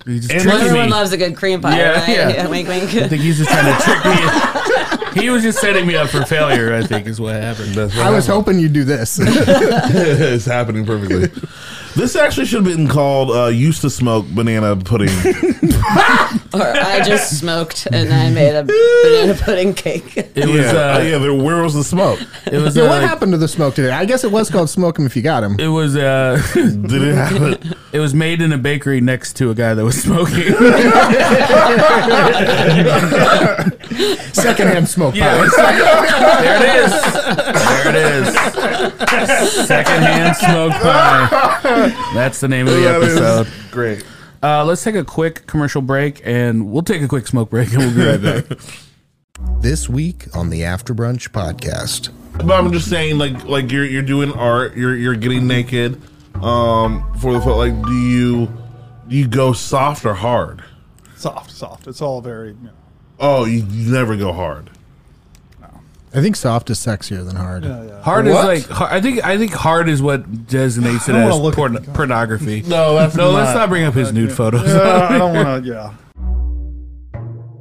He just And tricked Everyone me. loves a good cream pie, Yeah, right? yeah. wink, wink. I think he's just trying to trick me. he was just setting me up for failure. I think is what happened. What I was hoping you'd do this. it's happening perfectly. This actually should have been called uh, "Used to Smoke Banana Pudding." Or I just smoked and I made a banana pudding cake. It was yeah, uh, uh, yeah. There, where was the smoke? it was yeah, uh, what happened to the smoke today? I guess it was called smoke 'em if you got him. It was uh, Did it happen? it was made in a bakery next to a guy that was smoking. Secondhand smoke yeah, pie. it's like- there it is. There it is. Secondhand smoke pie. That's the name of the That is episode. Great. Uh, let's take a quick commercial break, and we'll take a quick smoke break, and we'll be right back. This week on the After Brunch podcast. But I'm just saying, like, like you're you're doing art. You're you're getting naked. Um, for the foot. Like, do you do you go soft or hard? soft, soft. It's all very. You know, Oh, you, you never go hard. I think soft is sexier than hard. yeah, yeah. Hard What? is like har- I think I think hard is what designates it I don't as wanna look porn- pornography. No, that's no, let's not- not bring up his nude photos. Yeah, I don't want to. Yeah.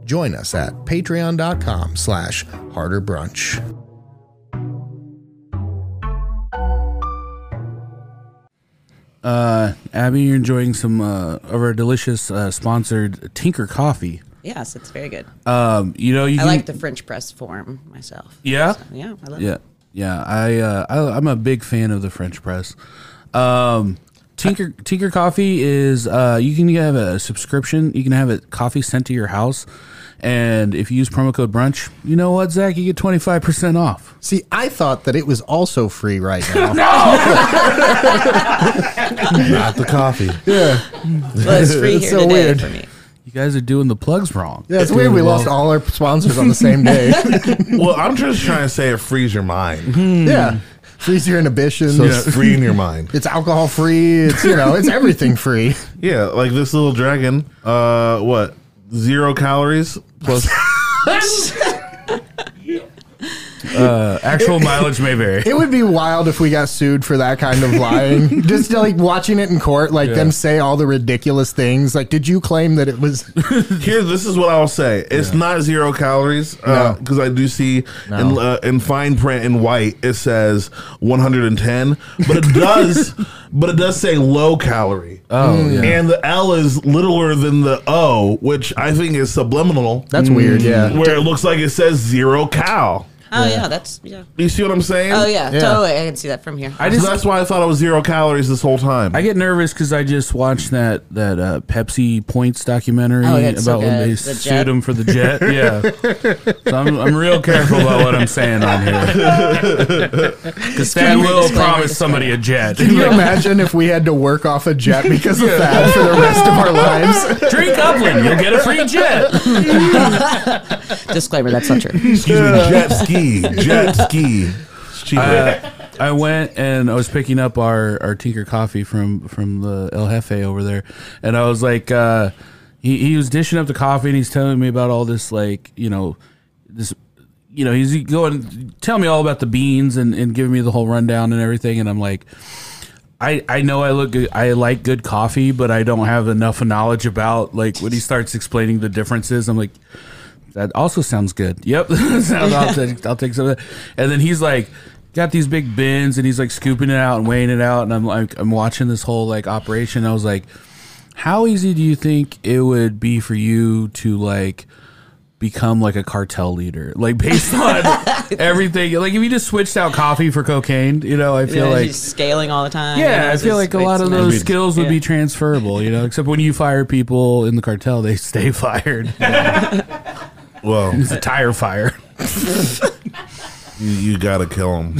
Join us at patreon.com slash harder brunch. uh, Abbi, you're enjoying some uh, of our delicious uh, sponsored Tinker coffee. Yes, it's very good. Um, you know, you I can- like the French press form myself. Yeah? So, yeah, I love Yeah, it. yeah. I, uh, I I'm a big fan of the French press. Um, Tinker Tinker Coffee is uh, you can have a subscription. You can have a coffee sent to your house, and if you use promo code brunch, you know what, Zach, you get twenty five percent off. See, I thought that it was also free right now. no, Not the coffee. yeah. Well, it's free It's here so today weird. for me. You guys are doing the plugs wrong. Yeah, it's weird. We lost all our sponsors on the same day. Well, I'm just trying to say it frees your mind. yeah. Freeze your inhibitions. So it's free in your mind. It's alcohol free. It's you know, it's everything free. Yeah, like this little dragon. Uh, what? Zero calories plus. Uh, actual mileage may vary. It would be wild if we got sued for that kind of lying. Just like watching it in court, like them say all the ridiculous things. Like, did you claim that it was? Here, this is what I'll say. It's not zero calories No. because I do see in uh, in fine print in white it says 110, but it does, but it does say low calorie. Oh, yeah. And the L is littler than the O, which I think is subliminal. That's weird. Yeah. where it looks like it says zero cal. Oh yeah, that's yeah. You see what I'm saying? Oh yeah, Yeah. totally. I can see that from here. I So just that's why I thought it was zero calories this whole time. I get nervous because I just watched that that uh, Pepsi Points documentary Oh, that's so about when good. they The sued jet. him for the jet. Yeah, so I'm, I'm real careful about what I'm saying on here because Thad will Disclaimer, promise somebody a jet. Can you imagine if we had to work off a jet because of that for the rest of our lives? Drink Upland, you'll get a free jet. Disclaimer: That's not true. Excuse me, jet ski, jet ski. Uh, I went and I was picking up our, our Tinker coffee from from the El Jefe over there, and I was like, uh, he he was dishing up the coffee and he's telling me about all this like you know this you know he's going tell me all about the beans and, and giving me the whole rundown and everything, and I'm like. I, I know I look good, I like good coffee, but I don't have enough knowledge about like when he starts explaining the differences. I'm like, that also sounds good. Yep, Sounds- I'll, take, I'll take some of that. And then he's like, got these big bins, and he's like scooping it out and weighing it out. And I'm like, I'm watching this whole like operation. I was like, how easy do you think it would be for you to like become like a cartel leader, like based on everything? Like if you just switched out coffee for cocaine, you know, I feel Yeah, like. scaling all the time. Yeah, I feel like a lot of those skills would be transferable, you know. Except when you fire people in the cartel, they stay fired. Well, It's a tire fire. you, you gotta kill them.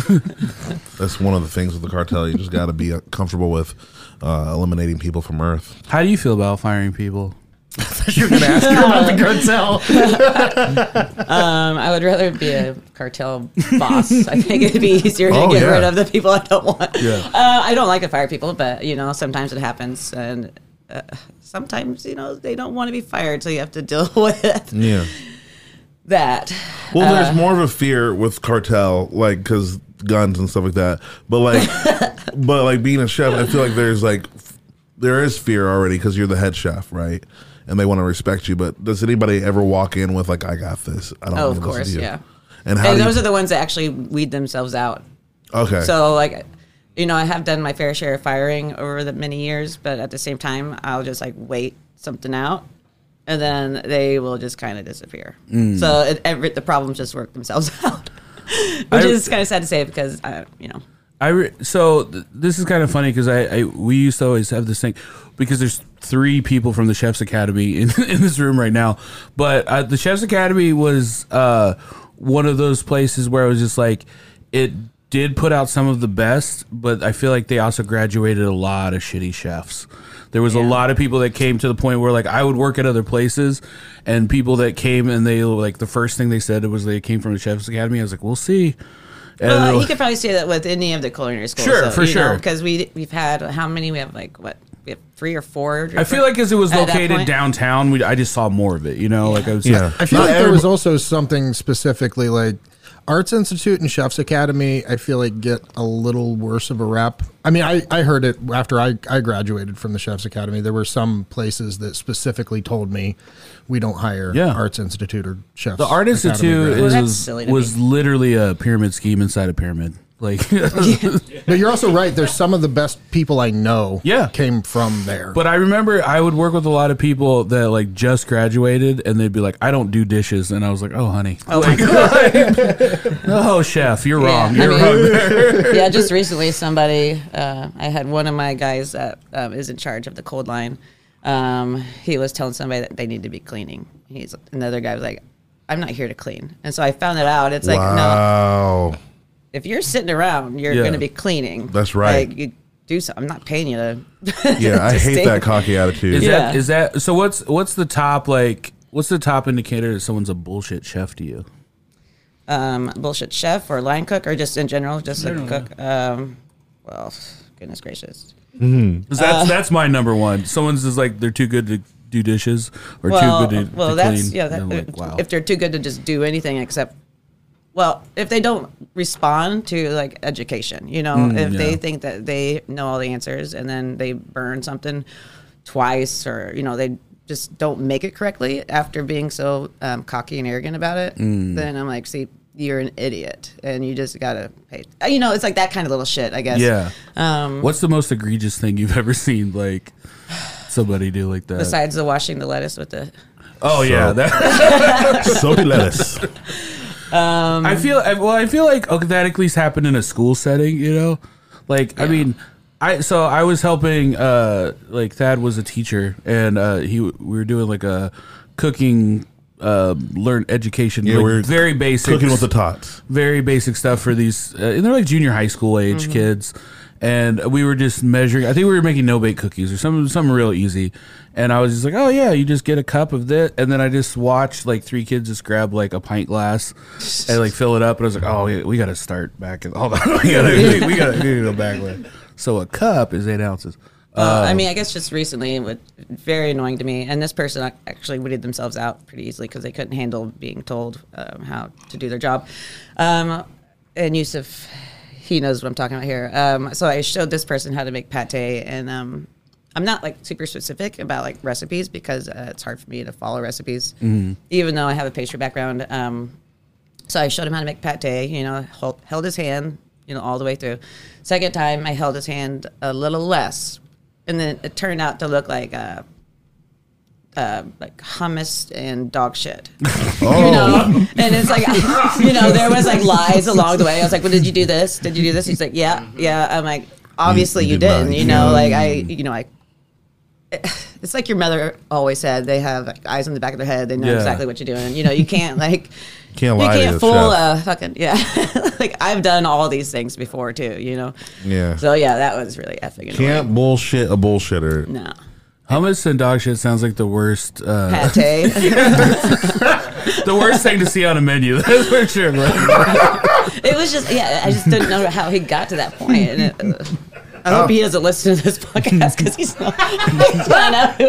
That's one of the things with the cartel. You just gotta be uh, comfortable with uh, eliminating people from Earth. How do you feel about firing people? You're gonna ask her about the cartel. Um, I would rather be a cartel boss. I think it'd be easier to Oh, get yeah. rid of the people I don't want. Yeah. Uh, I don't like to fire people, but you know, sometimes it happens, and uh, sometimes you know they don't want to be fired, so you have to deal with Yeah. That. Well, Uh, there's more of a fear with cartel, like because guns and stuff like that. But like, but like being a chef, I feel like there's like there is fear already because you're the head chef, right? And they want to respect you. But does anybody ever walk in with like, "I got this"? I don't. Oh, of course, yeah. And how? And those you, are the ones that actually weed themselves out. okay. So like, you know, I have done my fair share of firing over the many years, but at the same time, I'll just like wait something out, and then they will just kind of disappear. Mm. So it, every, the problems just work themselves out, which I- is kind of sad to say because I, you know, I re- so th- this is kind of funny because I, I we used to always have this thing because there's three people from the Chefs Academy in, in this room right now, but uh, the Chefs Academy was uh, one of those places where it was just like it did put out some of the best, but I feel like they also graduated a lot of shitty chefs. There was a lot of people that came to the point where like I would work at other places, and people that came and they like the first thing they said was they came from the Chefs Academy. I was like, we'll see. And well, they're you could probably say that with any of the culinary schools. Sure, for sure. Because we we've had how many? We have like what? We have three or four. I feel like as it was located downtown, we, I just saw more of it. You know, like I was. yeah. I feel Not like there was also something specifically like Arts Institute and Chefs Academy. I feel like get a little worse of a rep. I mean, I, I heard it after I, I graduated from the Chefs Academy. There were some places that specifically told me we don't hire Yeah. Arts Institute or Chefs. The Art Academy Institute grads. Well, is, that's was, silly to was me. literally a pyramid scheme inside a pyramid. Like, But you're also right. There's some of the best people I know. Yeah. came from there. but I remember I would work with a lot of people that like just graduated, and they'd be like, "I don't do dishes," and I was like, "Oh, honey, Oh my god. oh, chef, you're wrong. Yeah, I You're mean- wrong." yeah, just recently, somebody, uh, I had one of my guys that um, is in charge of the cold line. Um, he was telling somebody that they need to be cleaning. He's another guy was like, "I'm not here to clean," and so I found it out. It's like, no, wow. If you're sitting around, you're Yeah. going to be cleaning. That's right. Like, you do something. I'm not paying you to. Yeah, I to hate stay- that cocky attitude. Is Yeah. that is that so? What's what's the top like? What's the top indicator that someone's a bullshit chef to you? um, bullshit chef or line cook or just in general, just a cook. Um, well, goodness gracious. 'Cause Uh, that's that's my number one. Someone's just like they're too good to do dishes or well, too good to, well, to that's clean. yeah. And That, I'm like, if, wow. if they're too good to just do anything except, well, if they don't respond to like education, you know, if yeah. they think that they know all the answers and then they burn something twice, or you know, they just don't make it correctly after being so um, cocky and arrogant about it, Mm. then I'm like, see. You're an idiot, and you just gotta pay. You know, it's like that kind of little shit, I guess. yeah. Um, What's the most egregious thing you've ever seen? Like somebody do like that? besides the washing the lettuce with the oh yeah, that, Soapy lettuce. I feel well. I feel like okay, that at least happened in a school setting. You know, like I mean, I so I was helping. uh Like Thad was a teacher, and uh he we were doing like a cooking. Uh, learn education, Yeah, like we're very basic, Cooking with the tots. very basic stuff for these. Uh, and they're like junior high school age kids, and we were just measuring. I think we were making no bake cookies or something, something real easy. And I was just like, oh yeah, you just get a cup of this, and then I just watched like three kids just grab like a pint glass and like fill it up, and I was like, oh, we, we got to start back. And, hold on, we got to we got to go back. With. So a cup is eight ounces. Uh, I mean, I guess just recently, it was very annoying to me. And this person actually weeded themselves out pretty easily because they couldn't handle being told um, how to do their job. Um, and Yusuf, he knows what I'm talking about here. Um, so I showed this person how to make pate, and um, I'm not like super specific about like recipes because uh, it's hard for me to follow recipes, even though I have a pastry background. Um, so I showed him how to make pate, you know, hold, held his hand, you know, all the way through. Second time, I held his hand a little less. And then it turned out to look like uh, uh, like hummus and dog shit. You know? And it's like, you know, there was like lies along the way. I was like, well, did you do this? Did you do this? He's like, yeah, yeah. I'm like, obviously you you, did not. didn't, you know, like I, you know, I, it's like your mother always said, they have like, eyes on the back of their head. They know Yeah. exactly what you're doing. You know, you can't like, Can't you lie to can't fool chef. a fucking yeah. like I've done all these things before too. You know. Yeah. So yeah, that was really effing annoying. Can't bullshit a bullshitter. No. Hummus and dog shit sounds like the worst. Uh, Pate. the worst thing to see on a menu. That's for sure. It was just yeah. I just didn't know how he got to that point. And it, uh, I hope he doesn't listen to this podcast because he's not. He's not out.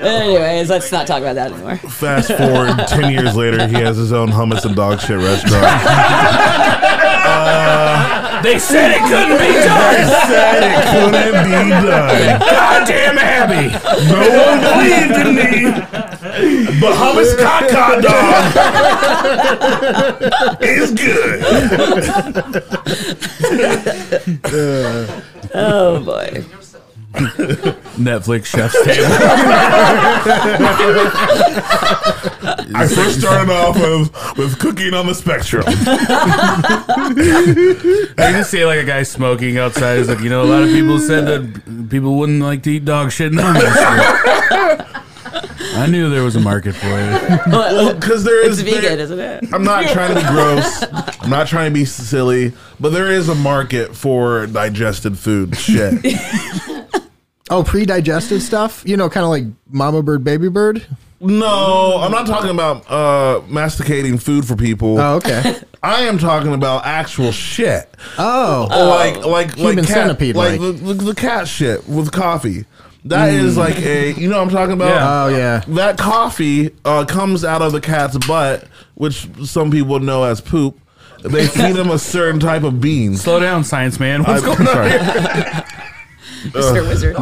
Anyways, let's not talk about that anymore. Fast forward ten years later, he has his own hummus and dog shit restaurant. they said it couldn't be done. They said it couldn't be done. Goddamn Abbi. No one believed in me. But hummus caca dog is good. Oh boy. Netflix chef's table. I first started off with, with cooking on the spectrum. I just see like a guy smoking outside. He's like, you know, a lot of people said that people wouldn't like to eat dog shit. No, I knew there was a market for it. Well, because there It's is vegan, there- isn't it? I'm not trying to be gross. I'm not trying to be silly, but there is a market for digested food. Shit. oh, pre-digested stuff. You know, kind of like mama bird, baby bird. No, I'm not talking about uh, masticating food for people. Oh, okay. I am talking about actual shit. Oh, like like Human like cat, centipede, like, like. The, the, the cat shit with coffee. That is like a you know what I'm talking about. Yeah. oh yeah. That coffee uh, comes out of the cat's butt, which some people know as poop. They feed them a certain type of beans. Slow down, science man. What's I'm going on? sorry. Mr. Wizard.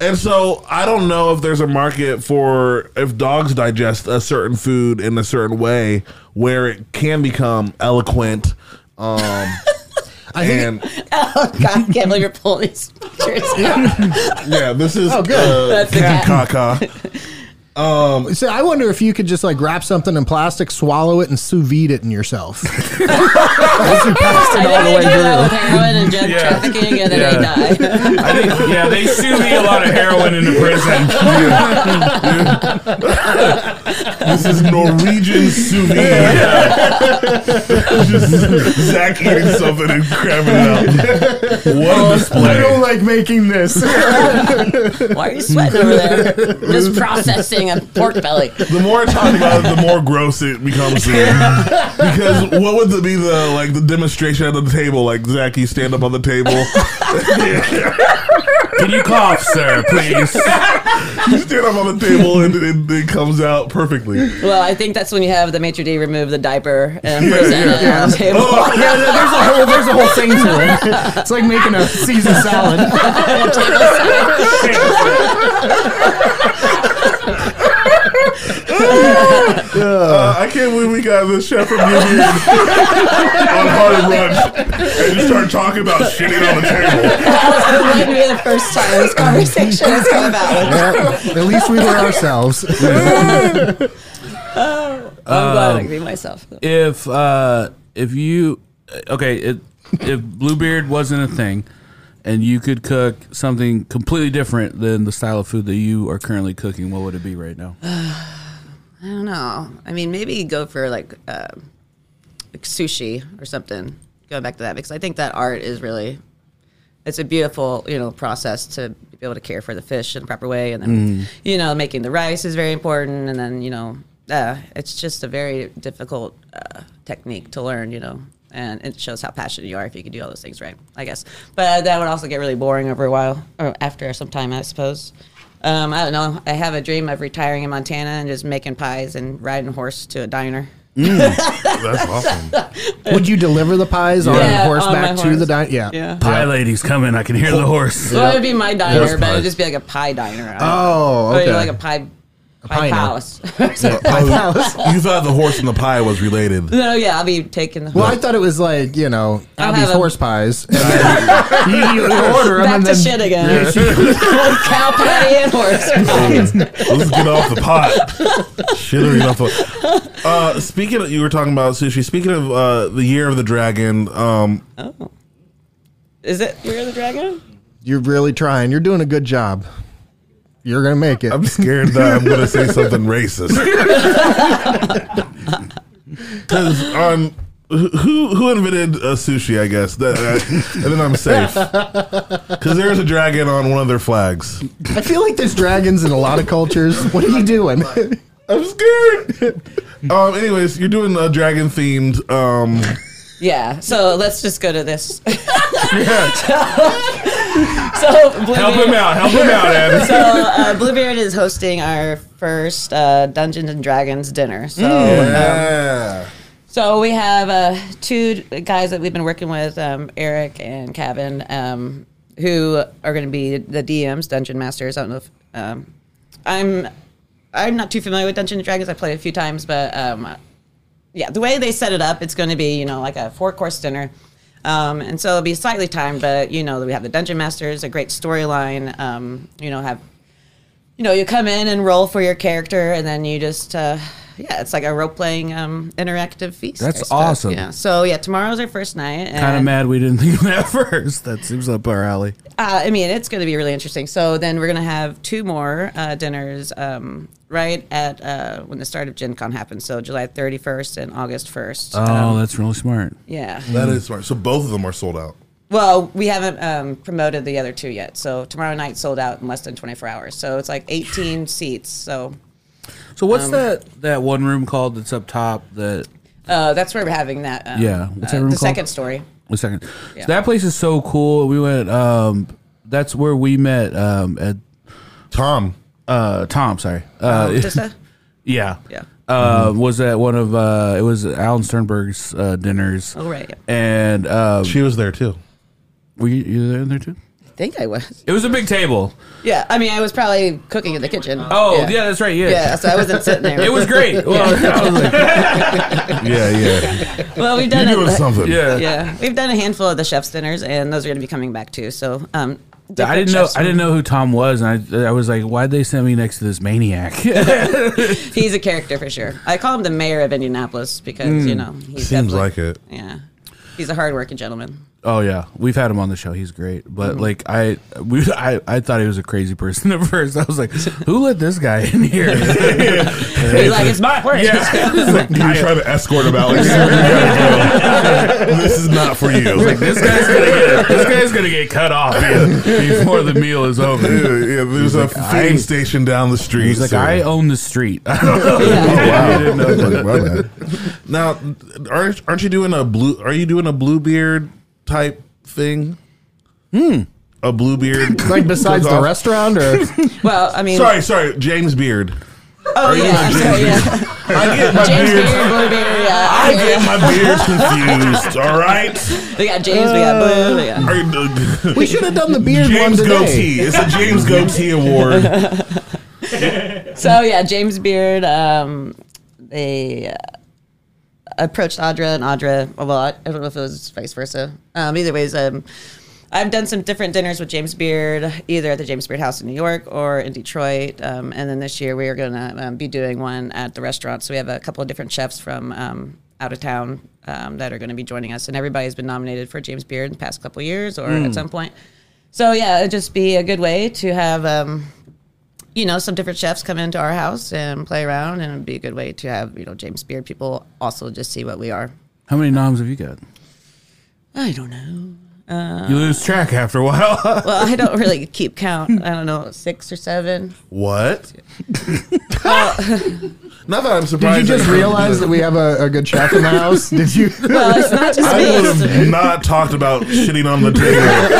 And so I don't know if there's a market for if dogs digest a certain food in a certain way where it can become eloquent. Um, I think and Oh God, I can't believe you're pulling these pictures. yeah, this is Oh, good. uh, That's the cat cat. caca. Um, so I wonder if you could just like wrap something in plastic, swallow it, and sous vide it in yourself. As you passed it all the way they do that through. heroin and drug Yeah. trafficking, and then they die. I think yeah, they sue me a lot of heroin into prison. This is Norwegian sous vide. Just Zach eating something and cramming it out. What a oh, I display. don't like making this. Why are you sweating over there? Just processing a pork belly. The more I talk about it, the more gross it becomes. to me. because what would the, be the like the demonstration at the table? Like Zach, you stand up on the table, Can you cough, sir, please? you stand up on the table, and it, it comes out perfectly. Well, I think that's when you have the maitre d' remove the diaper and present it on the table. yeah, there's a whole there's a whole thing to it. It's like making a Caesar salad. Uh, I can't believe we got the chef from New Zealand on hard lunch and you start talking about shitting on the table. That wouldn't be the first time this conversation has come about. Yeah, at least we were ourselves. I'm glad I can be myself. If uh, if you okay, it, if Bluebeard wasn't a thing, and you could cook something completely different than the style of food that you are currently cooking, what would it be right now? I don't know. I mean, maybe go for like, uh, like sushi or something. Going back to that because I think that art is really, it's a beautiful you know process to be able to care for the fish in the proper way, and then you know making the rice is very important, and then you know uh, it's just a very difficult uh, technique to learn. You know. And it shows how passionate you are if you can do all those things right, I guess. But that would also get really boring over a while, or after some time, I suppose. Um, I don't know. I have a dream of retiring in Montana and just making pies and riding a horse to a diner. That's awesome. Would you deliver the pies on Yeah, on horseback my to the diner? Yeah. Yeah. Pie lady's coming. I can hear the horse. Well, it would be my diner, Horse but it'd just be like a pie diner. Oh, Or, okay. like a pie, pie, pie now. palace. Oh, you thought the horse and the pie was related. no, yeah, I'll be taking the Well, I thought it was like you know I'll Abbi's have a- horse pies, and then you, you order them Back and to then shit again. Cow patty and horse pies. Let's get off the pot. Shittery get off the. Uh, speaking, of, you were talking about sushi. Speaking of uh, the year of the dragon, um, Is it Year of the Dragon? you're really trying. You're doing a good job. You're gonna make it. I'm scared that I'm going to say something racist. Because on who who invented uh, sushi? I guess that, uh, and then I'm safe. Because there's a dragon on one of their flags. I feel like there's dragons in a lot of cultures. What are you doing? I'm scared. um. Anyways, you're doing a dragon themed. Um. Yeah. So let's just go to this. so Blue Help Beard- him out. Help him out, Ed. So uh, Bluebeard is hosting our first uh, Dungeons and Dragons dinner. So. um, Yeah. So we have uh, two guys that we've been working with, um, Eric and Kevin, um, who are going to be the DMs, Dungeon Masters. I don't know if um, I'm I'm not too familiar with Dungeons and Dragons. I played a few times, but um, yeah, the way they set it up, it's going to be you know like a four course dinner. Um, and so it'll be slightly timed, but you know we have the dungeon masters, a great storyline. Um, you know have you know, you come in and roll for your character, and then you just, uh, yeah, it's like a role playing um, interactive feast. That's awesome. Yeah. So yeah, tomorrow's our first night. Kind of mad we didn't think of that first. That seems up our alley. Uh, I mean, it's going to be really interesting. So then we're going to have two more uh, dinners um, right at uh, when the start of Gen Con happens. So July 31st and August 1st. Oh, Um, that's really smart. yeah. That is smart. So both of them are sold out. Well, we haven't um, promoted the other two yet. So tomorrow night sold out in less than 24 hours. So it's like 18 seats. So So what's Um, that that one room called that's up top? That uh, that's where we're having that. Um, Yeah. What's uh, that room the called? second story. one second. Yeah. So that place is so cool. We went. Um, that's where we met. Um, at Tom. uh, Tom. Sorry. Uh, Tista? yeah. Yeah. Uh, was at one of uh, it was Alan Sternberg's uh, dinners. Oh, right, yeah. And um, She was there too. were you, you there, there too? I think I was. It was a big table. Yeah, I mean, I was probably cooking in the kitchen. Oh, yeah, that's right. Yeah. Yeah, so I wasn't sitting there. It was great. Well, I was like, Yeah, yeah. well, we've You're done doing it. something. yeah. Yeah, we've done a handful of the chef's dinners, and those are going to be coming back too. So, um, I different didn't know. chefs I didn't know who Tom was, and I, I was like, "Why'd they send me next to this maniac?" He's a character for sure. I call him the mayor of Indianapolis because you know he's Seems definitely- like it. Yeah, he's a hardworking gentleman. Oh yeah, we've had him on the show. He's great, but Mm-hmm. like I, we, I, I thought he was a crazy person at first. I was like, "Who let this guy in here?" He's like, it's my place. yeah, You try to escort him out. Like, "Sir, you gotta go. This is not for you. like this guy's gonna get this guy's gonna get cut off before the meal is over. Yeah, yeah, there's a feeding I- station down the street. He's like, sir. I own the street. Oh, wow. Like, my bad. Now, aren't aren't you doing a blue? Are you doing a Bluebeard type thing? Hmm. A Bluebeard, Like besides the cook-off? restaurant, or Well, I mean, Sorry, sorry, James Beard. oh yeah, not I'm sorry, yeah. I get my James beards. Beard, yeah. I get my beards confused. All right. We got James, we got Blue, we got. Are you- we should have done the beard one James today. Goatee. It's a James Goatee Award. So yeah, James Beard. Um, they uh, approached Audra, and Audra. Well, I I don't know if it was vice versa. Um, either ways, um, I've done some different dinners with James Beard, either at the James Beard House in New York or in Detroit. Um, and then this year we are going to um, be doing one at the restaurant. So we have a couple of different chefs from um, out of town um, that are going to be joining us, and everybody's been nominated for James Beard in the past couple of years or at some point. So yeah, it'd just be a good way to have. You know, some different chefs come into our house and play around, and it'd be a good way to have, you know, James Beard people also just see what we are. How many noms have you got? I don't know. You lose track after a while. Well, I don't really keep count. I don't know, six or seven. What? Not that I'm Did surprised. you just that- realize that we have a, a good chef in the house? Did you? Well, it's not just I me. would it's- have not talked about shitting on the table if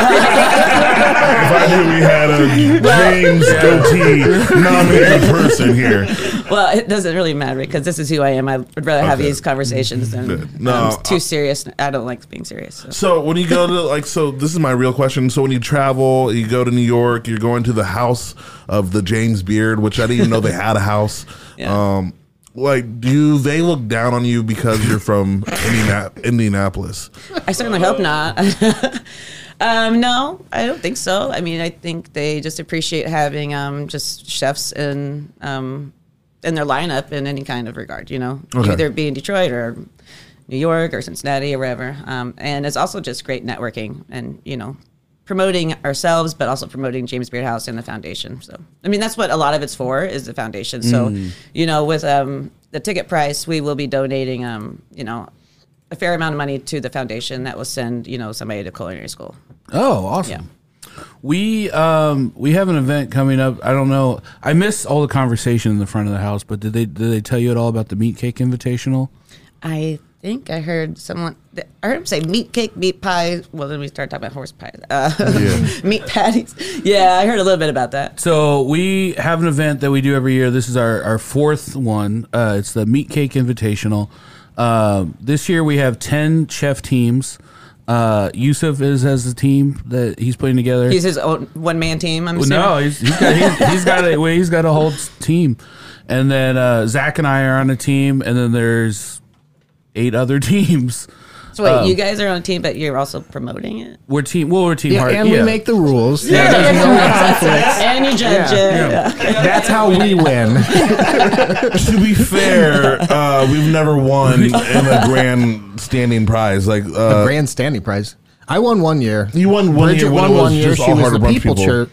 I knew we had a James Goatee nominated person here. Well, it doesn't really matter because this is who I am. I would rather have Okay. these conversations than No, um, too serious. I don't like being serious. So. So when you go to like, so this is my real question. So when you travel, you go to New York, you're going to the house of the James Beard, which I didn't even know they had a house. Yeah. Um, like, do they look down on you because you're from Indiana- Indianapolis? I certainly hope not. um, no, I don't think so. I mean, I think they just appreciate having um, just chefs in um, in their lineup in any kind of regard. You know, Okay. either be in Detroit or New York or Cincinnati or wherever. Um, and it's also just great networking and you know promoting ourselves, but also promoting James Beard House and the foundation. So, I mean, that's what a lot of it's for is the foundation. So, you know, with um, the ticket price, we will be donating, um, you know, a fair amount of money to the foundation that will send, you know, somebody to culinary school. Oh, awesome. Yeah. We um we have an event coming up. I don't know. I missed all the conversation in the front of the house, but did they did they tell you at all about the meat cake invitational? I think I heard someone. I heard him say meat cake, meat pie. Well, then we start talking about horse pies, uh, meat patties. Yeah, I heard a little bit about that. So we have an event that we do every year. This is our, our fourth one. Uh, it's the Meat Cake Invitational. Um this year we have ten chef teams. Uh, Yusuf is as the team that he's putting together. He's his own one man team. I'm assuming. no, he's, he's got he's, he's got a well, he's got a whole team, and then uh, Zach and I are on a team, and then there's eight other teams. So wait, um, you guys are on a team, but you're also promoting it. We're team. Well, we're team Yeah, hard. and we make the rules. Yeah, There's no conflicts. and you judge it. That's how we win. to be fair, uh, we've never won in a grand standing prize. Like, uh, Grand standing prize. I won one year. You won one Bridget year when won it was one year. just She all was the Brunch people people. chir-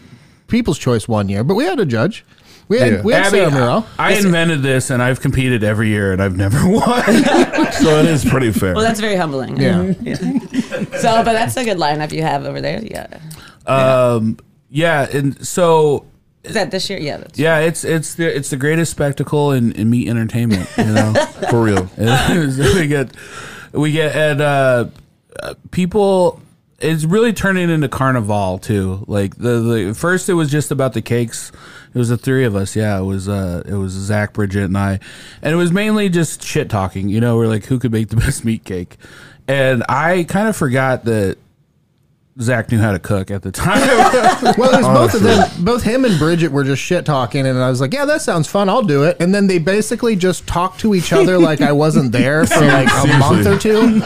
People's Choice one year, but we had a judge. We had Yeah. we had Abby, Sarah Moreau. I invented this, and I've competed every year, and I've never won. so it is pretty fair. Well, that's very humbling. Yeah. So, but that's a good lineup you have over there. Yeah. um, yeah, and so Is that this year? Yeah. That's, yeah, it's it's the it's the greatest spectacle in, in meat entertainment. You know. for real. we get we get and uh, uh, people it's really turning into carnival too like the, the first it was just about the cakes it was the three of us yeah it was uh it was zach bridget and i and it was mainly just shit talking you know we're like who could make the best meat cake and i kind of forgot that Zach knew how to cook at the time. Well, it was both of them. Both him and Bridget were just shit talking, and I was like, "Yeah, that sounds fun. I'll do it." And then they basically just talked to each other like I wasn't there for like a month or two.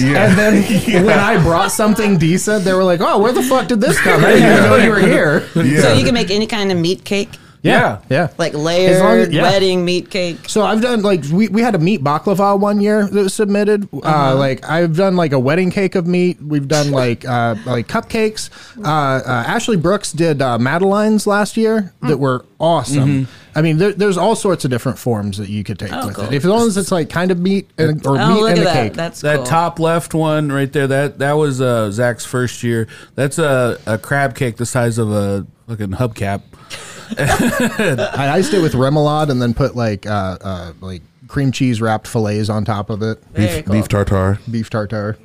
And then when I brought something decent, they were like, "Oh, where the fuck did this come? I didn't even know you were here." Yeah. So you can make any kind of meat cake, Yeah. yeah. like As long as- yeah. wedding meat cake. So I've done like we, we had a meat baklava one year that was submitted. Uh, like I've done like a wedding cake of meat. We've done like uh, like cupcakes. Uh, uh, Ashley Brooks did uh, madeleines last year that were awesome. I mean, there, there's all sorts of different forms that you could take Oh, with cool. it. If as long as it's like kind of meat and, or Oh, meat look and at a that. cake. That's That cool. top left one right there, that that was uh, Zach's first year. That's a, a crab cake the size of a fucking hubcap. I iced it with remoulade and then put like uh, uh, like cream cheese wrapped fillets on top of it. Very beef, cool. beef tartare. Beef tartare.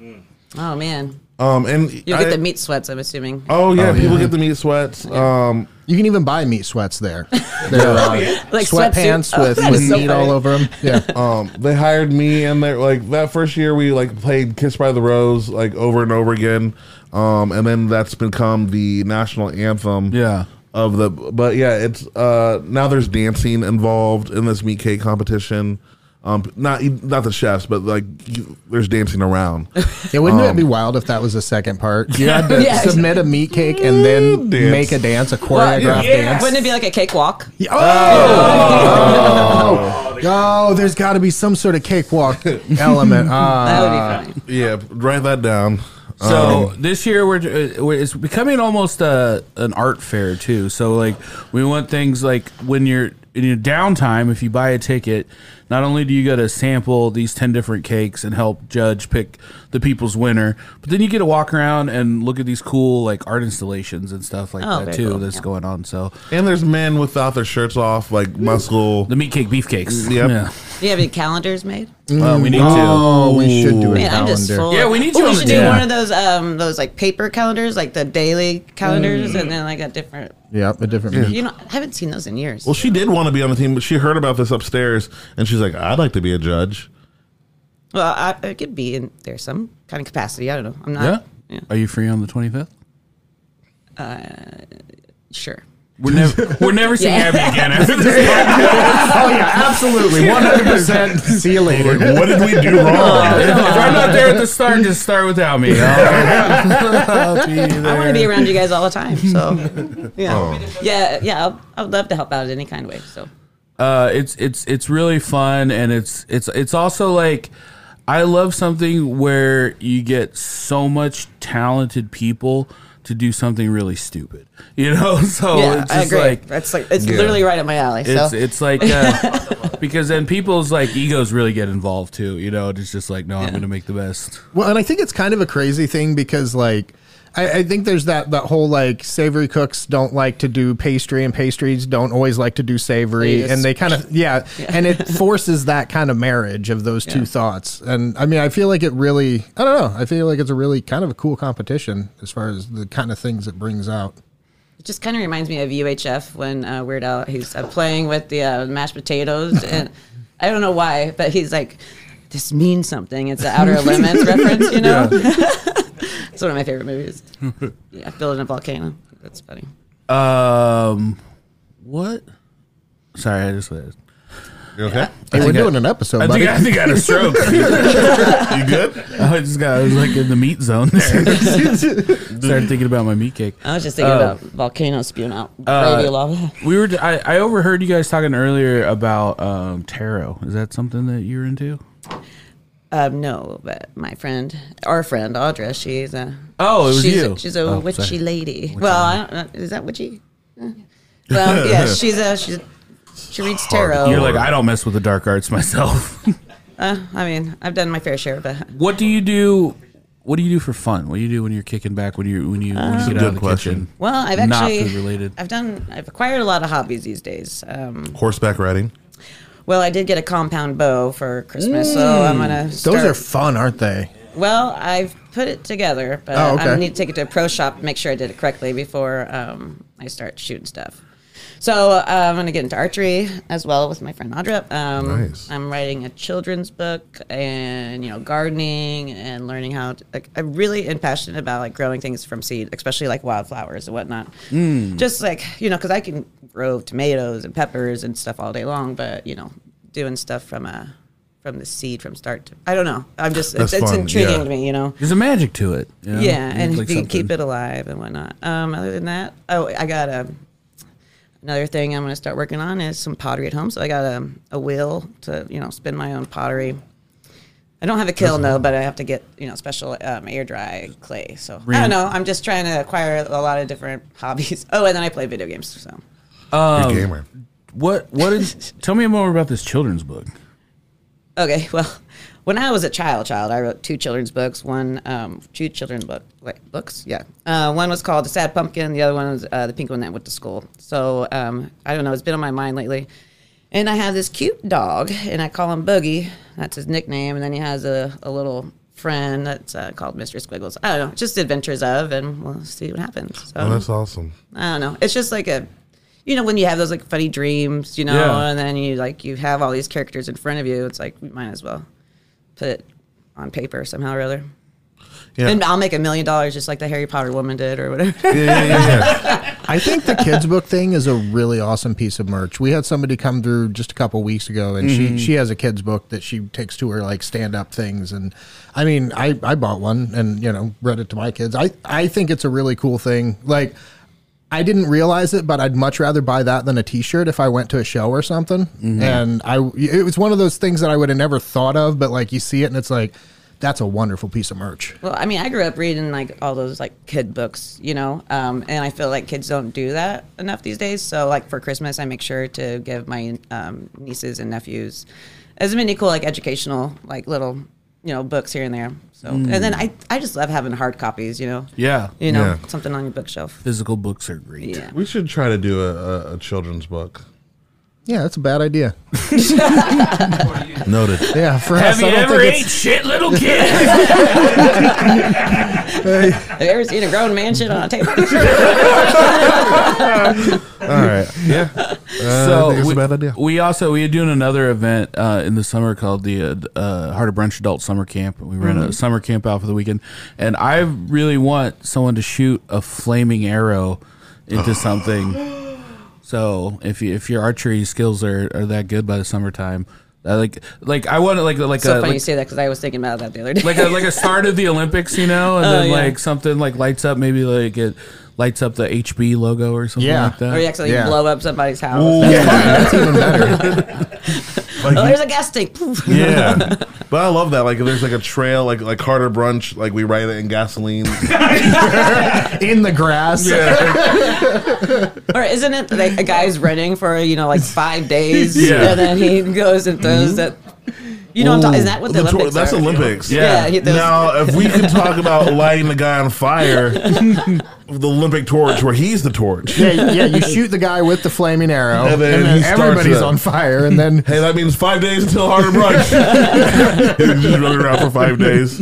Oh man, Um, and you'll I- get the meat sweats. I'm assuming. Oh yeah, Oh, people yeah. get the meat sweats. Um, You can even buy meat sweats there. They're uh, Like sweatpants sweatsuit. with, Oh, that with is so meat all over them. Yeah. um, they hired me, and they're like that first year we like played "Kiss by the Rose" like over and over again, um, and then that's become the national anthem. Yeah. Of the, but yeah, it's uh now there's dancing involved in this meat cake competition. Um, not not the chefs, but like you, there's dancing around. Yeah, wouldn't it be wild if that was the second part? You had to Yeah. submit a meat cake and then Dance. make a dance, a Well, choreographed dance. Wouldn't it be like a cakewalk? Oh, oh, there's got to be some sort of cakewalk element. Ah. That would be funny. yeah, write that down. So this year we're, uh, we're it's becoming almost a, an art fair too. So like we want things like when you're in your downtime, if you buy a ticket, not only do you get to sample these ten different cakes and help judge pick the people's winner, but then you get to walk around and look at these cool like art installations and stuff like Oh, that too. cool, That's yeah. going on. So And there's men without their shirts off, like muscle. the meat cake beefcakes. Mm, yep. Yeah. Do you have any calendars made? Mm. Well, we need to. Oh, we should do a Man, I'm just calendar. full. Yeah, we need Oh, we should do team. one of those um those like paper calendars, like the daily calendars, mm. and then like a different. Yep, a different meat. You know, I haven't seen those in years. Well, she did want to be on the team, but she heard about this upstairs, and she's like, "I'd like to be a judge." Well, I, I could be in there some kind of capacity. I don't know. I'm not. Yeah. yeah. Are you free on the twenty fifth? Uh, Sure. We're never we're never seeing Yeah. Abbi again after this. Oh yeah, absolutely, one hundred percent. See you later. what did we do wrong? if I'm not there at the start, just start without me. I'll, I'll be. I want to be around you guys all the time. So, yeah, Oh. yeah, yeah. I'll, I would love to help out in any kind of way. So, Uh, it's it's it's really fun, and it's it's it's also like I love something where you get so much talented people to do something really stupid. You know, so yeah, it's I agree. like That's like it's Yeah. literally right up my alley. it's so, it's like uh, because then people's like egos really get involved too. You know, it's just like no, I'm going to make the best. Well, and I think it's kind of a crazy thing because like I, I think there's that that whole like savory cooks don't like to do pastry and pastries don't always like to do savory and they kind of yeah, and it forces that kind of marriage of those two Yeah. thoughts and I mean I feel like it really I don't know I feel like it's a really kind of a cool competition as far as the kind of things it brings out. It just kind of reminds me of UHF when uh, Weird Al he's uh, playing with the uh, mashed potatoes, and I don't know why, but he's like, "This means something." It's the Outer Limits reference, you know. It's one of my favorite movies. yeah, building a volcano. That's funny. Um, what? Sorry, I just. You okay? Hey, we're think I- doing an episode, I buddy. think, I think I had a stroke. You good? I just got I was like in the meat zone there. Started thinking about my meat cake. I was just thinking Uh, about volcanoes spewing out gravy lava. We were I, I overheard you guys talking earlier about um, tarot. Is that something that you're into? Um, no, but my friend, our friend Audra, she's a Oh, it was she's you. A, she's a Oh, witchy sorry. lady. well, I don't. Is that witchy? Well, yeah, she's a she's she reads tarot. You're like I don't mess with the dark arts myself. Uh, I mean, I've done my fair share of that. what do you do? What do you do for fun? What do you do when you're kicking back? When you when you when you get out of the question. kitchen? Well, I've Not actually food related. I've done I've acquired a lot of hobbies these days. Um, Horseback riding. Well, I did get a compound bow for Christmas, so I'm gonna. Start, Those are fun, aren't they? Well, I've put it together, but Oh, okay. I need to take it to a pro shop, to make sure I did it correctly before um, I start shooting stuff. So uh, I'm going to get into archery as well with my friend Audra. Um, Nice. I'm writing a children's book and you know gardening and learning how. To, like I really am passionate about like growing things from seed, especially like wildflowers and whatnot. Just like you know, because I can grow tomatoes and peppers and stuff all day long, but you know, doing stuff from a from the seed from start to I don't know. I'm just That's it's, it's fun, intriguing yeah. to me, you know. There's a magic to it. you know? Yeah, It's and like you can keep it alive and whatnot. Um, other than that, oh, I got a another thing I'm going to start working on is some pottery at home. So I got a, a wheel to you know spin my own pottery. I don't have a kiln though, but I have to get you know special um, air dry clay. So I don't know. I'm just trying to acquire a lot of different hobbies. Oh, and then I play video games. So Um, Good gamer. What? What is? tell me more about this children's book. Okay, well, when I was a child, child, I wrote two children's books. One, um, two children's book, wait, books, yeah. Uh, one was called The Sad Pumpkin. The other one was uh, The Pink One That Went to School. So um, I don't know, it's been on my mind lately. And I have this cute dog, and I call him Boogie. That's his nickname. And then he has a, a little friend that's uh, called Mr. Squiggles. I don't know, just adventures of, and we'll see what happens. So Oh, that's awesome. I don't know. It's just like a, you know, when you have those like funny dreams, you know, Yeah. and then you like you have all these characters in front of you. It's like we might as well put it on paper somehow or other. Yeah. And I'll make a million dollars just like the Harry Potter woman did or whatever. Yeah, yeah, yeah, yeah. I think the kids book thing is a really awesome piece of merch. We had somebody come through just a couple weeks ago, and she mm-hmm. she has a kids book that she takes to her like stand up things. And I mean, I I bought one and you know read it to my kids. I I think it's a really cool thing. Like. I didn't realize it, but I'd much rather buy that than a T-shirt if I went to a show or something. And I, it was one of those things that I would have never thought of, but like you see it and it's like, that's a wonderful piece of merch. well, I mean, I grew up reading like all those like kid books, you know, um, and I feel like kids don't do that enough these days. So like for Christmas, I make sure to give my um, nieces and nephews as many cool like educational like little you know books here and there. So and mm. then I I just love having hard copies, you know. Yeah. You know, Yeah. something on your bookshelf. Physical books are great. Yeah. We should try to do a, a, a children's book. Yeah, that's a bad idea. Noted. Yeah, for Have us, you I don't ever think ate it's, shit, little kid? Have you ever seen a grown man shit on a table? All right. Yeah. Uh, I think it's we, a bad idea. we also we are doing another event uh, in the summer called the uh, uh, Harder Brunch Adult Summer Camp. We ran Mm-hmm. a summer camp out for the weekend, and I really want someone to shoot a flaming arrow into something. So if you, if your archery skills are, are that good by the summertime, uh, like like I want to like like so a funny like, you say that because I was thinking about that the other day. like a like a start of the Olympics, you know, and Oh, then yeah. like something like lights up, maybe like it lights up the HB logo or something Yeah. like that. or you actually Yeah. blow up somebody's house. that's even better. Like, Oh, there's a gas tank. Poof. yeah. But I love that. Like, if there's like a trail, like like Harder Brunch, like we write it in gasoline. In the grass. Or isn't it like a guy's running for you know like five days, Yeah. and then he goes and throws mm-hmm. that. You know, what I'm talking. Is that what the, The tor- Olympics that's are? Olympics. Yeah. he throws- Now, if we can talk about lighting the guy on fire, the Olympic torch, where he's the torch. Yeah, yeah, you shoot the guy with the flaming arrow, And and then then, he starts everybody's it. on fire, and then Hey, that means five days until Harder Brunch. He's just running around for five days.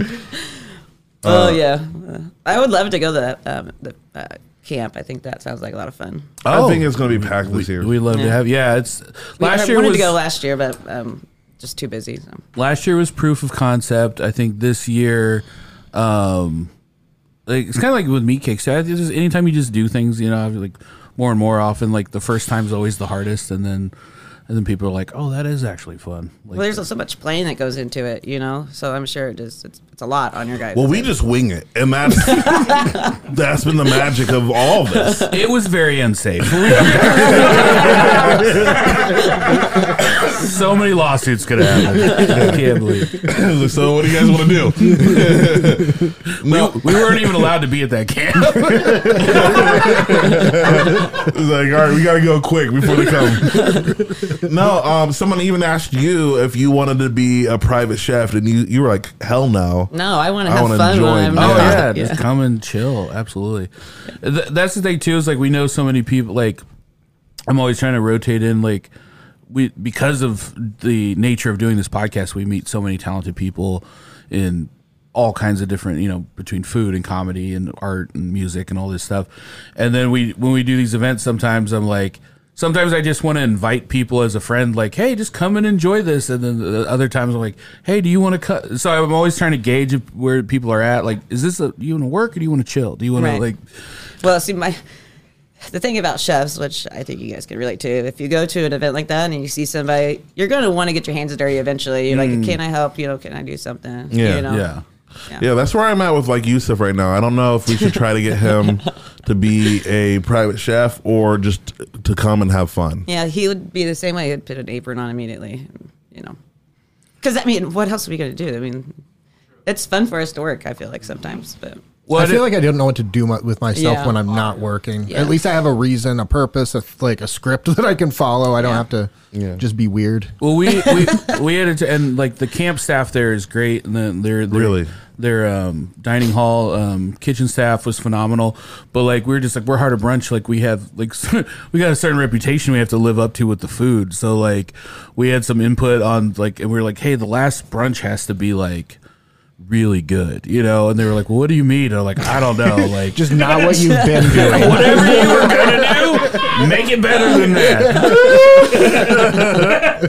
Oh yeah, Uh, I would love to go to that um, the uh, camp. I think that sounds like a lot of fun. I Oh. think it's going to be packed this year. We love to have yeah. It's We- last I year wanted was to go last year, but um, just too busy. So. last year was proof of concept. I think this year, um, like it's kind of like with meat cakes. Just anytime you just do things, you know, like more and more often. Like the first time's always the hardest, and then and then people are like, "Oh, that is actually fun." Like, Well, there's so much planning that goes into it, you know. So I'm sure it just it's, it's a lot on your guys. well, we just wing it, and that's that's been the magic of all of this. it was very unsafe. so many lawsuits could happen. I can't believe. so, what do you guys want to do? no, We weren't even allowed to be at that camp. It's like, all right, we got to go quick before they come. no, um, someone even asked you if you wanted to be a private chef, and you you were like, hell no. No, I want to have wanna fun. enjoy when it. I'm Oh, doing yeah, just come and chill. Absolutely. Th- that's the thing too. Is like we know so many people. Like I'm always trying to rotate in. Like we because of the nature of doing this podcast, we meet so many talented people in all kinds of different. You know, between food and comedy and art and music and all this stuff. And then we when we do these events, sometimes I'm like. Sometimes I just want to invite people as a friend, like, hey, just come and enjoy this. And then the other times I'm like, hey, do you want to cut? So I'm always trying to gauge where people are at. Like, is this a, do you want to work or do you want to chill? Do you want Right. to like, Well, see, my the thing about chefs, which I think you guys can relate to, if you go to an event like that and you see somebody, you're going to want to get your hands dirty eventually. You're like, hmm. can I help? You know, can I do something? Yeah, you know? yeah. Yeah, that's where I'm at with like Yusuf right now. I don't know if we should try to get him to be a private chef or just to come and have fun. Yeah, he would be the same way. He'd put an apron on immediately, you know. Because I mean, what else are we going to do? I mean, it's fun for us to work. I feel like sometimes, but Well, I it- feel like I don't know what to do mu- with myself Yeah. when I'm not working. Yeah. At least I have a reason, a purpose, a, like a script that I can follow. I don't Yeah. have to Yeah. just be weird. Well, we we we had it, and like the camp staff there is great, and then their, their Really? their um, dining hall, um, kitchen staff was phenomenal. But like we are just like we're Harder Brunch, like we have like we got a certain reputation we have to live up to with the food. So like we had some input on like, and we are like, hey, the last brunch has to be like really good, you know? And they were like, well, what do you mean? I'm like, I don't know, like Just not what you've been doing. whatever you were gonna do, make it better than that.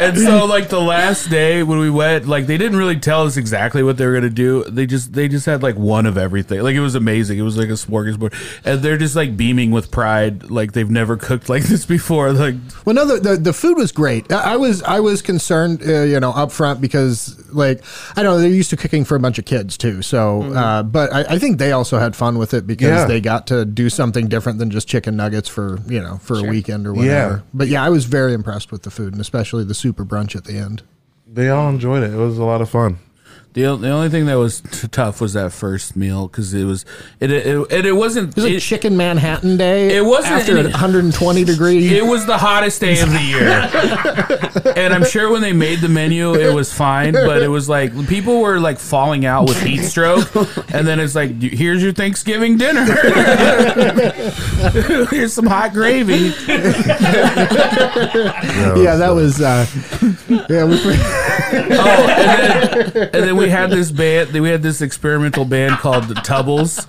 and so, like the last day when we went, like they didn't really tell us exactly what they were gonna do. They just they just had like one of everything. Like it was amazing. It was like a smorgasbord, and they're just like beaming with pride, like they've never cooked like this before. Like Well, no, the, the, the food was great. I I was I was concerned, uh, you know, up front because like I don't know they're used to cooking for a bunch of kids too. So, uh, but I, I think they also had fun with it because Yeah. they got to do something different than just chicken nuggets for you know for a weekend or whatever. Yeah. But yeah, I was very impressed with the food and especially the super brunch at the end. They all enjoyed it. It was a lot of fun. The the only thing that was t- tough was that first meal because it was it it, it, it wasn't It was a chicken Manhattan day. It wasn't after any- 120 degrees. It was the hottest day of the year. and I'm sure when they made the menu, it was fine, but it was like people were like falling out with heat stroke. And then it's like, here's your Thanksgiving dinner. here's some hot gravy. yeah, that was. Uh, yeah, we, Oh, and then, and then we had this band, we had this experimental band called the Tubbles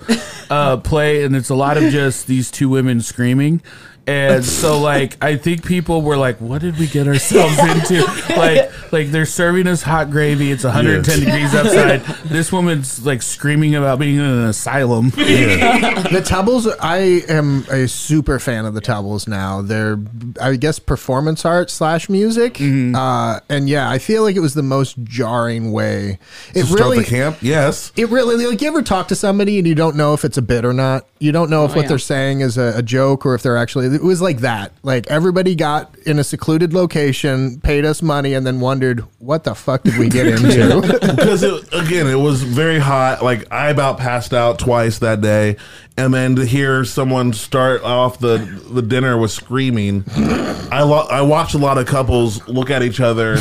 uh, play, and it's a lot of just these two women screaming. And so, like, I think people were like, "What did we get ourselves into?" Like, like they're serving us hot gravy. It's 110 Yes. degrees outside. This woman's like screaming about being in an asylum. the Tubbles, I am a super fan of the Tubbles now. They're, I guess, performance art slash music. Mm-hmm. Uh, and yeah, I feel like it was the most jarring way. It Start really. the camp. Yes. It really like you ever talk to somebody and you don't know if it's a bit or not. You don't know if what yeah. they're saying is a, a joke or if they're actually. It was like that. Like everybody got in a secluded location, paid us money, and then wondered what the fuck did we get into. because it, again, it was very hot. Like I about passed out twice that day, and then to hear someone start off the the dinner with screaming, I lo- I watched a lot of couples look at each other,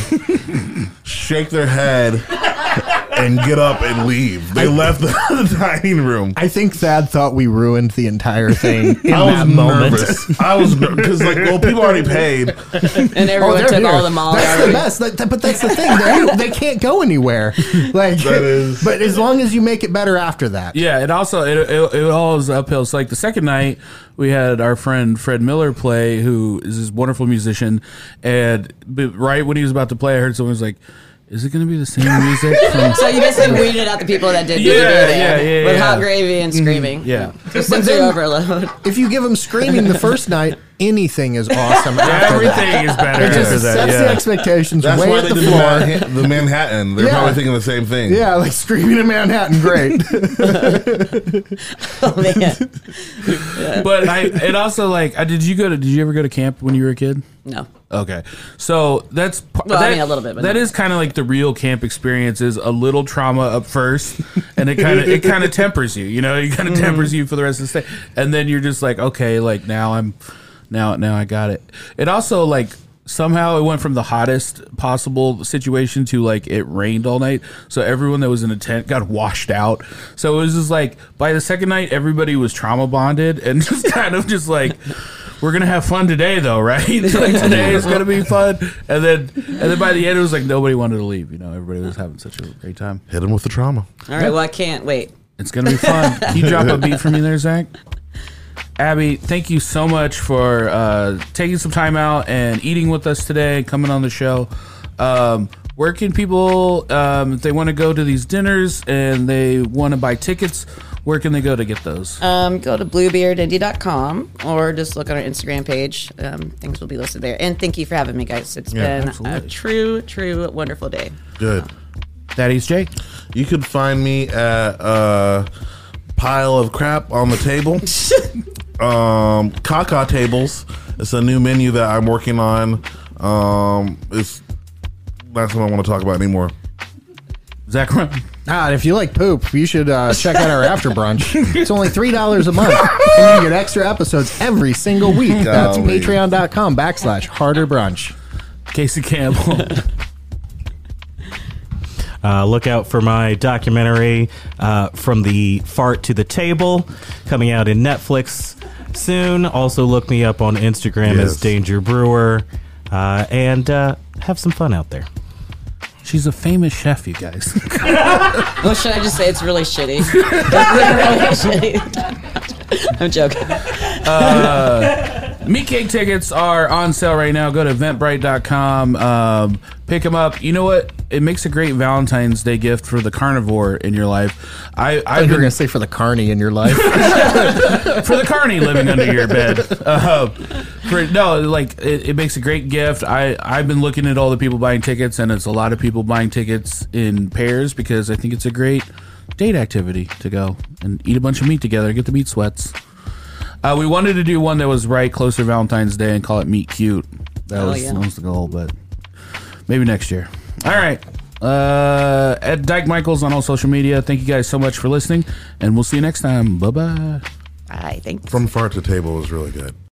shake their head, and get up and leave. They left the, the dining room. I think Thad thought we ruined the entire thing in I that was moment. nervous. I was because like well, people already paid. and oh, everyone Oh, took here. all the Molly. That's the already. best. That- that- but that's the thing. They, they can't go anywhere. Like, That is- but as long as you make it better after that. Yeah, it also it, it, it all is uphill. So like the second night, we had our friend Fred Miller play, who is this wonderful musician, and but right when he was about to play, I heard someone was like, "Is it going to be the same music from?" So you basically weeded out the people that did Yeah, the video yeah, yeah, with yeah. hot gravy and mm-hmm. screaming. Yeah. So sensory overload. If you give them screaming the first night, anything is awesome. after. Everything is better It just after that. sets the Yeah. expectations That's way why at they the did the, floor. Manhattan, the Manhattan. They're Yeah. probably thinking the same thing. Yeah, like screaming in Manhattan. Great. Oh man. But I, it also like, uh, did you go to? Did you ever go to camp when you were a kid? No. Okay, so that's p- Well, I mean, a little bit, but that not. is kind of like the real camp experience is a little trauma up first, and it kind of it kind of tempers you. You know, it kind of Mm-hmm. tempers you for the rest of the stay, and then you're just like, okay, like now I'm, now now I got it. It also like somehow it went from the hottest possible situation to like it rained all night, so everyone that was in a tent got washed out. So it was just like by the second night, everybody was trauma bonded and just kind of just like we're gonna have fun today though, right? like today is gonna be fun. And then and then by the end it was like nobody wanted to leave, you know, everybody was having such a great time. Hit him with the trauma. All right. Well, I can't wait. It's gonna be fun. Can you drop a beat for me there, Zach? Abbi, thank you so much for uh, taking some time out and eating with us today, coming on the show. Um, where can people, um, if they want to go to these dinners and they want to buy tickets, where can they go to get those? Um, go to bluebeardindy.com or just look on our Instagram page. Um, things will be listed there. And thank you for having me, guys. It's Yeah, been absolutely. a true, true, wonderful day. Good. Thaddaeus J. You could find me at uh, pile of crap on the table. um, Kaka tables. It's a new menu that I'm working on. Um, it's not something I want to talk about anymore. Zach Ah, if you like poop, you should uh, check out our after brunch. It's only three dollars a month, and you get extra episodes every single week. That's Golly. patreon.com backslash harder brunch. Casey Campbell. Uh, look out for my documentary, uh, From the Fart to the Table, coming out in Netflix soon. Also, look me up on Instagram Yes. as Danger Brewer. Uh, and uh, have some fun out there. She's a famous chef, you guys. Well, should I just say it's really shitty? It's really shitty. I'm joking. Meat cake tickets are on sale right now. Go to eventbrite.com. Um, pick them up. You know what? It makes a great Valentine's Day gift for the carnivore in your life. I, I thought you were gonna say for the carny in your life. for the carny living under your bed. Uh, for, no, like it, it makes a great gift. I I've been looking at all the people buying tickets, and it's a lot of people buying tickets in pairs because I think it's a great date activity to go and eat a bunch of meat together, get the meat sweats. Uh, we wanted to do one that was right close to Valentine's Day and call it Meet Cute. That Oh, was yeah. that was the goal, but maybe next year. All right. Uh, at Dyke Michaels on all social media. Thank you guys so much for listening, and we'll see you next time. Bye bye. Bye. Thanks. From fart to table is really good.